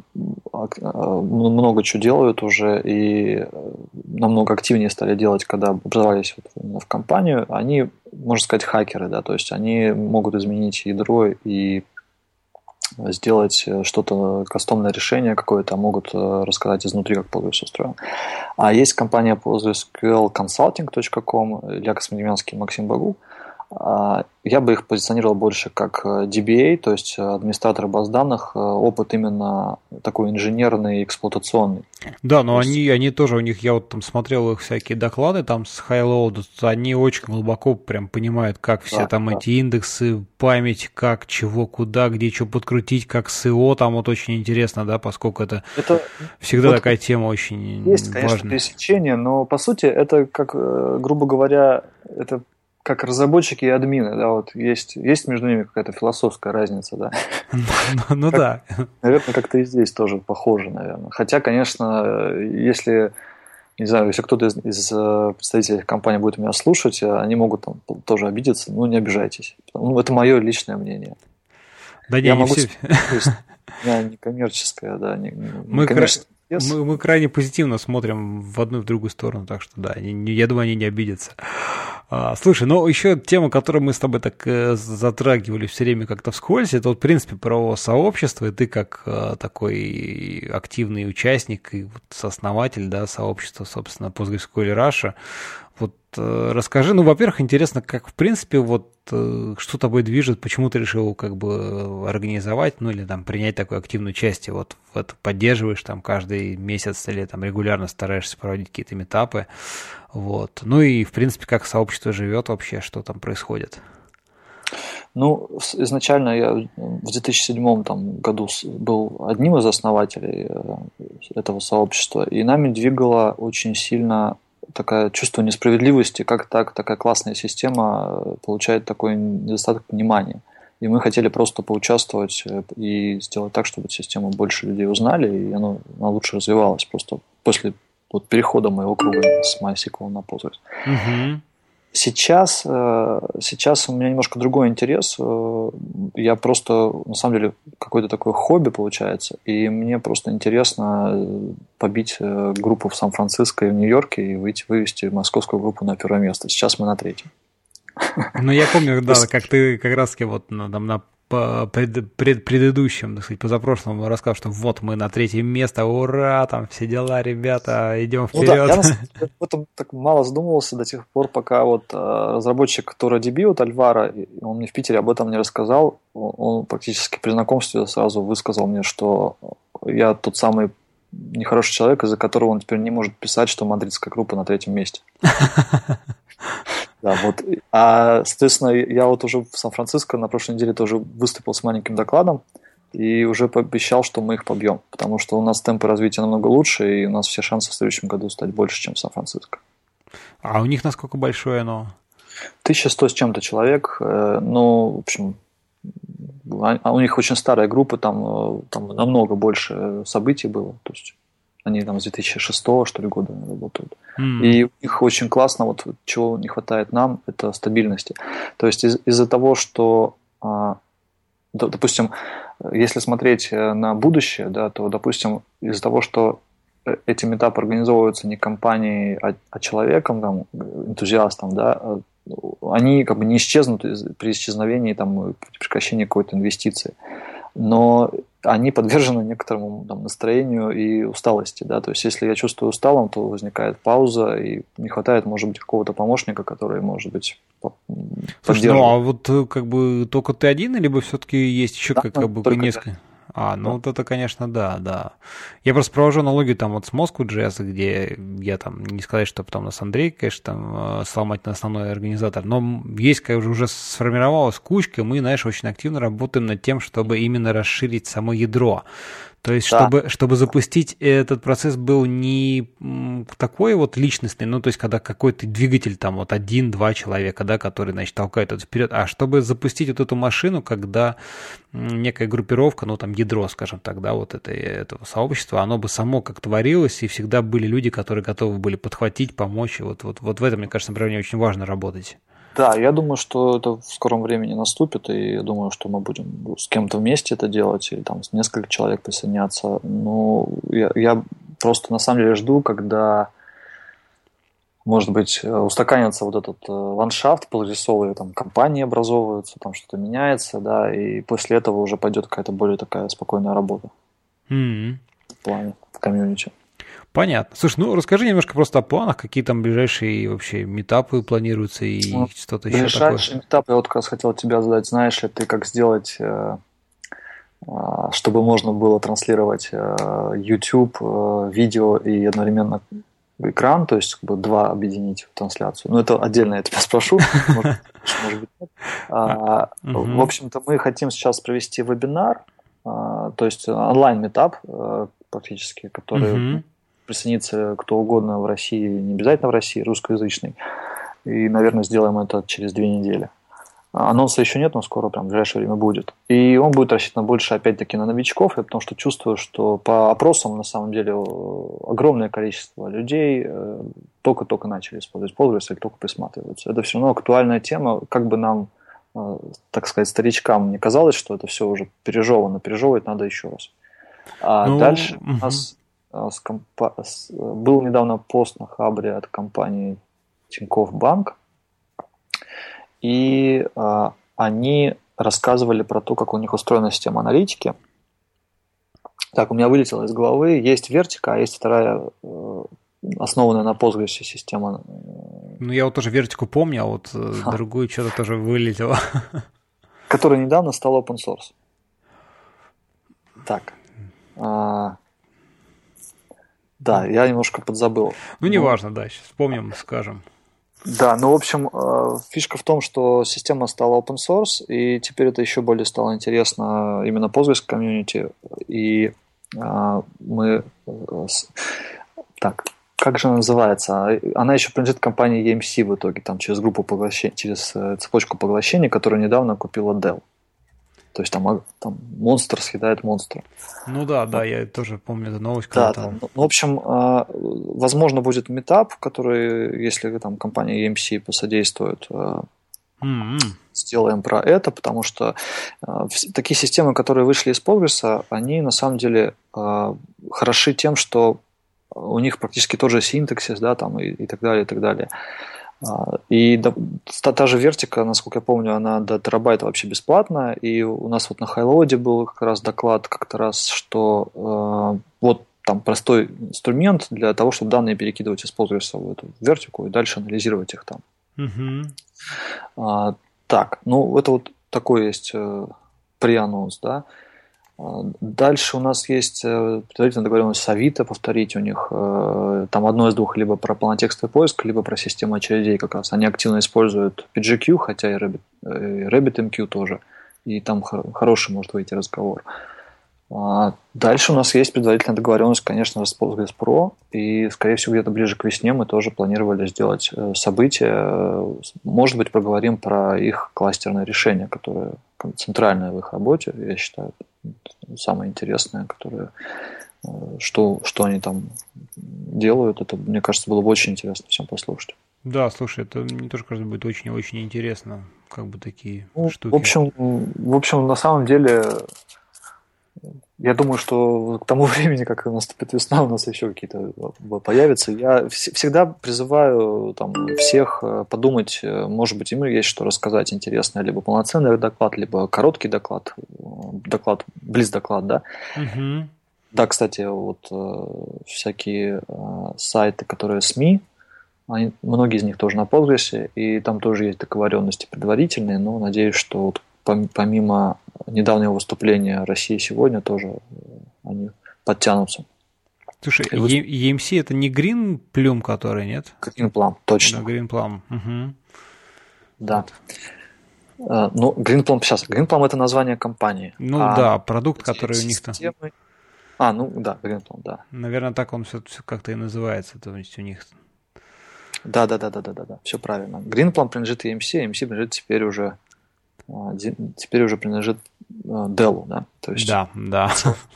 много чего делают уже и намного активнее стали делать, когда образовались вот в компанию. Они, можно сказать, хакеры, да, то есть они могут изменить ядро и сделать э, что-то, кастомное решение какое-то, могут э, рассказать изнутри, как Postgres устроен. А есть компания PostgreSQLConsulting.com, Илья Космодемьянский, Максим Багу. А, я бы их позиционировал больше как э, DBA, то есть администратор баз данных, опыт именно такой инженерный, эксплуатационный. Да, но есть... они, они тоже, у них, я вот там смотрел их всякие доклады там с Highload, они очень глубоко прям понимают, как все да, там да. эти индексы, память, как, чего, куда, где что подкрутить, как ИО, там вот очень интересно, да, поскольку это, это всегда вот такая тема очень есть, важная. конечно, пересечение, но по сути это, как, э, грубо говоря, это как разработчики и админы, да, вот есть, есть между ними какая-то философская разница, да. Ну, ну да. Наверное, как-то и здесь тоже похоже, наверное. Хотя, конечно, если, не знаю, если кто-то из, из э, представителей компании будет меня слушать, они могут там тоже обидеться, ну, не обижайтесь. Ну, это мое личное мнение. Да не, Я не могу... все. Я не коммерческая, да, не, мы, коммерческая. Yes. Мы, мы крайне позитивно смотрим в одну и в другую сторону, так что да, я думаю, они не обидятся. А, слушай, ну еще тема, которую мы с тобой так э, затрагивали все время как-то вскользь, это вот, в принципе, правового сообщества, и ты как э, такой активный участник и вот сооснователь, да, сообщества, собственно, PostgreSQL Russia, вот э, расскажи, ну, во-первых, интересно, как, в принципе, вот э, что тобой движет, почему ты решил как бы организовать, ну, или там принять такое активное участие, вот в поддерживаешь там каждый месяц или там регулярно стараешься проводить какие-то метапы, вот. Ну и, в принципе, как сообщество живет вообще, что там происходит? Ну, изначально я в 2007 там, году был одним из основателей э, этого сообщества, и нами двигало очень сильно такое чувство несправедливости, как так такая классная система э, получает такой недостаток внимания. И мы хотели просто поучаствовать э, и сделать так, чтобы систему больше людей узнали, и она, она лучше развивалась просто после вот перехода моего круга с MySQL на Postgres. Угу. Сейчас, э, сейчас у меня немножко другой интерес. Э, я просто, на самом деле, какое-то такое хобби получается. И мне просто интересно э, побить группу в Сан-Франциско и в Нью-Йорке и выйти, вывести московскую группу на первое место. Сейчас мы на третьем. Ну, я помню, да, как ты как раз вот на, на по пред, пред, предыдущем, так сказать, позапрошлом рассказал, что вот мы на третьем месте, ура, там все дела, ребята, идем вперед. Ну да, я об этом так мало задумывался до тех пор, пока вот э, разработчик ToraDB, вот Альвара, он мне в Питере об этом не рассказал, он практически при знакомстве сразу высказал мне, что я тот самый нехороший человек, из-за которого он теперь не может писать, что мадридская группа на третьем месте. Да, вот. А, соответственно, я вот уже в Сан-Франциско на прошлой неделе тоже выступил с маленьким докладом и уже пообещал, что мы их побьем, потому что у нас темпы развития намного лучше, и у нас все шансы в следующем году стать больше, чем в Сан-Франциско. А у них насколько большое оно? 1100 с чем-то человек. Э, ну, в общем, а у них очень старая группа, там, э, там намного больше событий было. То есть они там с 2006 что ли года работают. Mm. И у них очень классно, вот чего не хватает нам, это стабильности. То есть из- из-за того, что, а, допустим, если смотреть э, на будущее, да, то, допустим, из-за того, что э, эти метапы организовываются не компанией, а, а человеком, там, энтузиастом, да, а, они как бы не исчезнут при исчезновении, там, прекращении какой-то инвестиции. Но они подвержены некоторому там, настроению и усталости. Да? То есть, если я чувствую усталым, то возникает пауза, и не хватает, может быть, какого-то помощника, который, может быть, Слушай, ну а вот э, как бы только ты один, либо все-таки есть еще да, как, как бы несколько? А, ну вот это, конечно, да, да. Я просто провожу аналогию там вот с Moscow Jazz, где я там, не сказать, что потом нас Андрей, конечно, там э, сломать на основной организатор, но есть, как уже сформировалась кучка, мы, знаешь, очень активно работаем над тем, чтобы именно расширить само ядро. То есть, да. чтобы, чтобы запустить этот процесс был не такой вот личностный, ну, то есть, когда какой-то двигатель, там, вот один-два человека, да, который, значит, толкает это вперед, а чтобы запустить вот эту машину, когда некая группировка, ну, там, ядро, скажем так, да, вот это, этого сообщества, оно бы само как творилось, и всегда были люди, которые готовы были подхватить, помочь, и вот, вот, вот в этом, мне кажется, направлении очень важно работать. Да, я думаю, что это в скором времени наступит, и я думаю, что мы будем с кем-то вместе это делать, или там с несколько человек присоединяться. Но я, я просто на самом деле жду, когда, может быть, устаканится вот этот э, ландшафт полурисовый, там компании образовываются, там что-то меняется, да, и после этого уже пойдет какая-то более такая спокойная работа mm-hmm. в плане, в комьюнити. Понятно. Слушай, ну расскажи немножко просто о планах, какие там ближайшие вообще метапы планируются и ну, что-то еще такое. Метапы, я вот как раз хотел тебя задать, знаешь ли ты, как сделать, э, э, чтобы можно было транслировать э, YouTube, видео и одновременно экран, то есть как бы два объединить в трансляцию. Ну, это отдельно я тебя спрошу. Может быть, нет. А, в общем-то, мы хотим сейчас провести вебинар, то есть онлайн-метап практически, который присоединиться кто угодно в России, не обязательно в России, русскоязычный. И, наверное, сделаем это через две недели. Анонса еще нет, но скоро, прям в ближайшее время будет. И он будет рассчитан больше, опять-таки, на новичков, потому что чувствую, что по опросам, на самом деле, огромное количество людей э, только-только начали использовать Postgres или только присматриваются. Это все равно актуальная тема, как бы нам, э, так сказать, старичкам не казалось, что это все уже пережевано, пережевывать надо еще раз. А ну, дальше угу. у нас с компа... с... был недавно пост на Хабре от компании Тинькофф Банк, и а, они рассказывали про то, как у них устроена система аналитики. Так, у меня вылетело из головы. Есть вертика, а есть вторая, э, основанная на Postgres система. Ну, я вот тоже вертику помню, а вот Ха. другую что-то тоже вылетело. Которая недавно стала open source. Так. Да, я немножко подзабыл. Ну, неважно, ну, да, сейчас вспомним, скажем. Да, ну, в общем, э, фишка в том, что система стала open source, и теперь это еще более стало интересно именно Postgres комьюнити, и э, мы... Э, так, как же она называется? Она еще принадлежит компании EMC в итоге, там через группу поглощения, через цепочку поглощения, которую недавно купила Dell. То есть там, а, там монстр съедает монстра. Ну да, да, я тоже помню эту новость. Да, там... ну, в общем, а, возможно, будет метап, который, если там компания EMC посодействует, mm-hmm. сделаем про это, потому что такие системы, которые вышли из Postgres, они на самом деле хороши тем, что у них практически тот же синтаксис, да, там и, и так далее, и так далее. А, и та, та же вертика, насколько я помню, она до терабайта вообще бесплатная. И у нас вот на Хайлоде был как раз доклад как-то раз, что э, вот там простой инструмент для того, чтобы данные перекидывать из Postgres в эту вертику и дальше анализировать их там. Угу. А, так, ну это вот такой есть э, преанонс, да. Дальше у нас есть э, предварительная договоренность с Авито, повторить у них э, там одно из двух, либо про полнотекстовый поиск, либо про систему очередей как раз. Они активно используют PGQ, хотя и Rabbit, и RabbitMQ тоже, и там хороший может выйти разговор. А, дальше у нас есть предварительная договоренность, конечно, с Postgres и, скорее всего, где-то ближе к весне мы тоже планировали сделать э, событие. Может быть, поговорим про их кластерное решение, которое центральное в их работе, я считаю, самое интересное, которое э, что, что они там делают, это, мне кажется, было бы очень интересно всем послушать. Да, слушай, это мне тоже кажется будет очень-очень интересно, как бы такие ну, штуки. В общем, в общем, на самом деле я думаю, что к тому времени, как наступит весна, у нас еще какие-то э, появятся. Я всегда призываю там, всех э, подумать, э, может быть, им есть что рассказать интересное, либо полноценный доклад, либо короткий доклад, доклад, близ-доклад, да. Угу. Да, кстати, вот всякие сайты, которые СМИ, они, многие из них тоже на Postgres, и там тоже есть договоренности предварительные, но надеюсь, что вот помимо недавнего выступления России сегодня тоже э, они подтянутся. Слушай, вы... EMC это не Green Plum, который, нет? Green Plum, точно. Да, Green Plum. Угу. Да. Вот. Ну, Green Plum, сейчас, Green Plum это название компании. Ну а да, продукт, который у них там. А, ну да, Green Plum, да. Наверное, так он все, все как-то и называется, то есть у них. Да, да, да, да, да, да, да, все правильно. Green Plum принадлежит EMC, EMC принадлежит теперь уже теперь уже принадлежит а, Dell, да? То есть, да, да.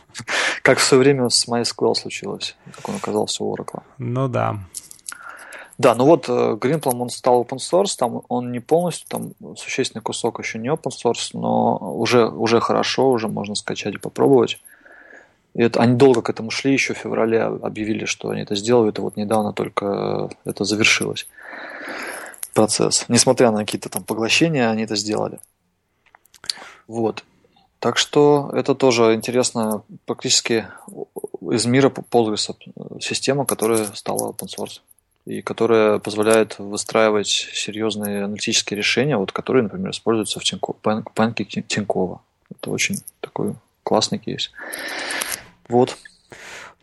Как в свое время с MySQL случилось, как он оказался у Oracle. Ну да. Да, ну вот э, Greenplum, он стал open source, там он не полностью, там существенный кусок еще не open source, но уже, уже хорошо, уже можно скачать и попробовать. И это, они долго к этому шли, еще в феврале объявили, что они это сделают, и вот недавно только это завершилось процесс. Несмотря на какие-то там поглощения, они это сделали. Вот. Так что это тоже интересно, практически из мира Postgres система, которая стала open source и которая позволяет выстраивать серьезные аналитические решения, вот, которые, например, используются в Тинько, панке Тинькова. Это очень такой классный кейс. Вот.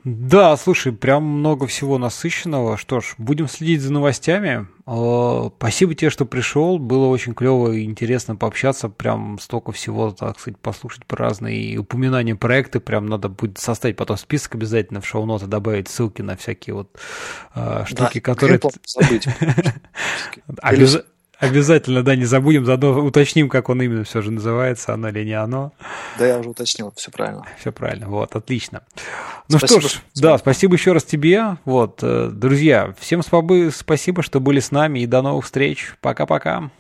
Да, слушай, прям много всего насыщенного. Что ж, будем следить за новостями. Э, спасибо тебе, что пришел. Было очень клево и интересно пообщаться. Прям столько всего, так сказать, послушать про разные упоминания проекты. Прям надо будет составить потом список обязательно в шоу-ноты, добавить ссылки на всякие вот э, штуки, да, которые... Обязательно. Обязательно, да, не забудем, заодно уточним, как он именно все же называется, оно или не оно. Да, я уже уточнил, все правильно. Все правильно, вот, отлично. Ну спасибо, что ж, что да, спасибо еще раз тебе. Вот, э, друзья, всем спасибо, что были с нами и до новых встреч. Пока-пока.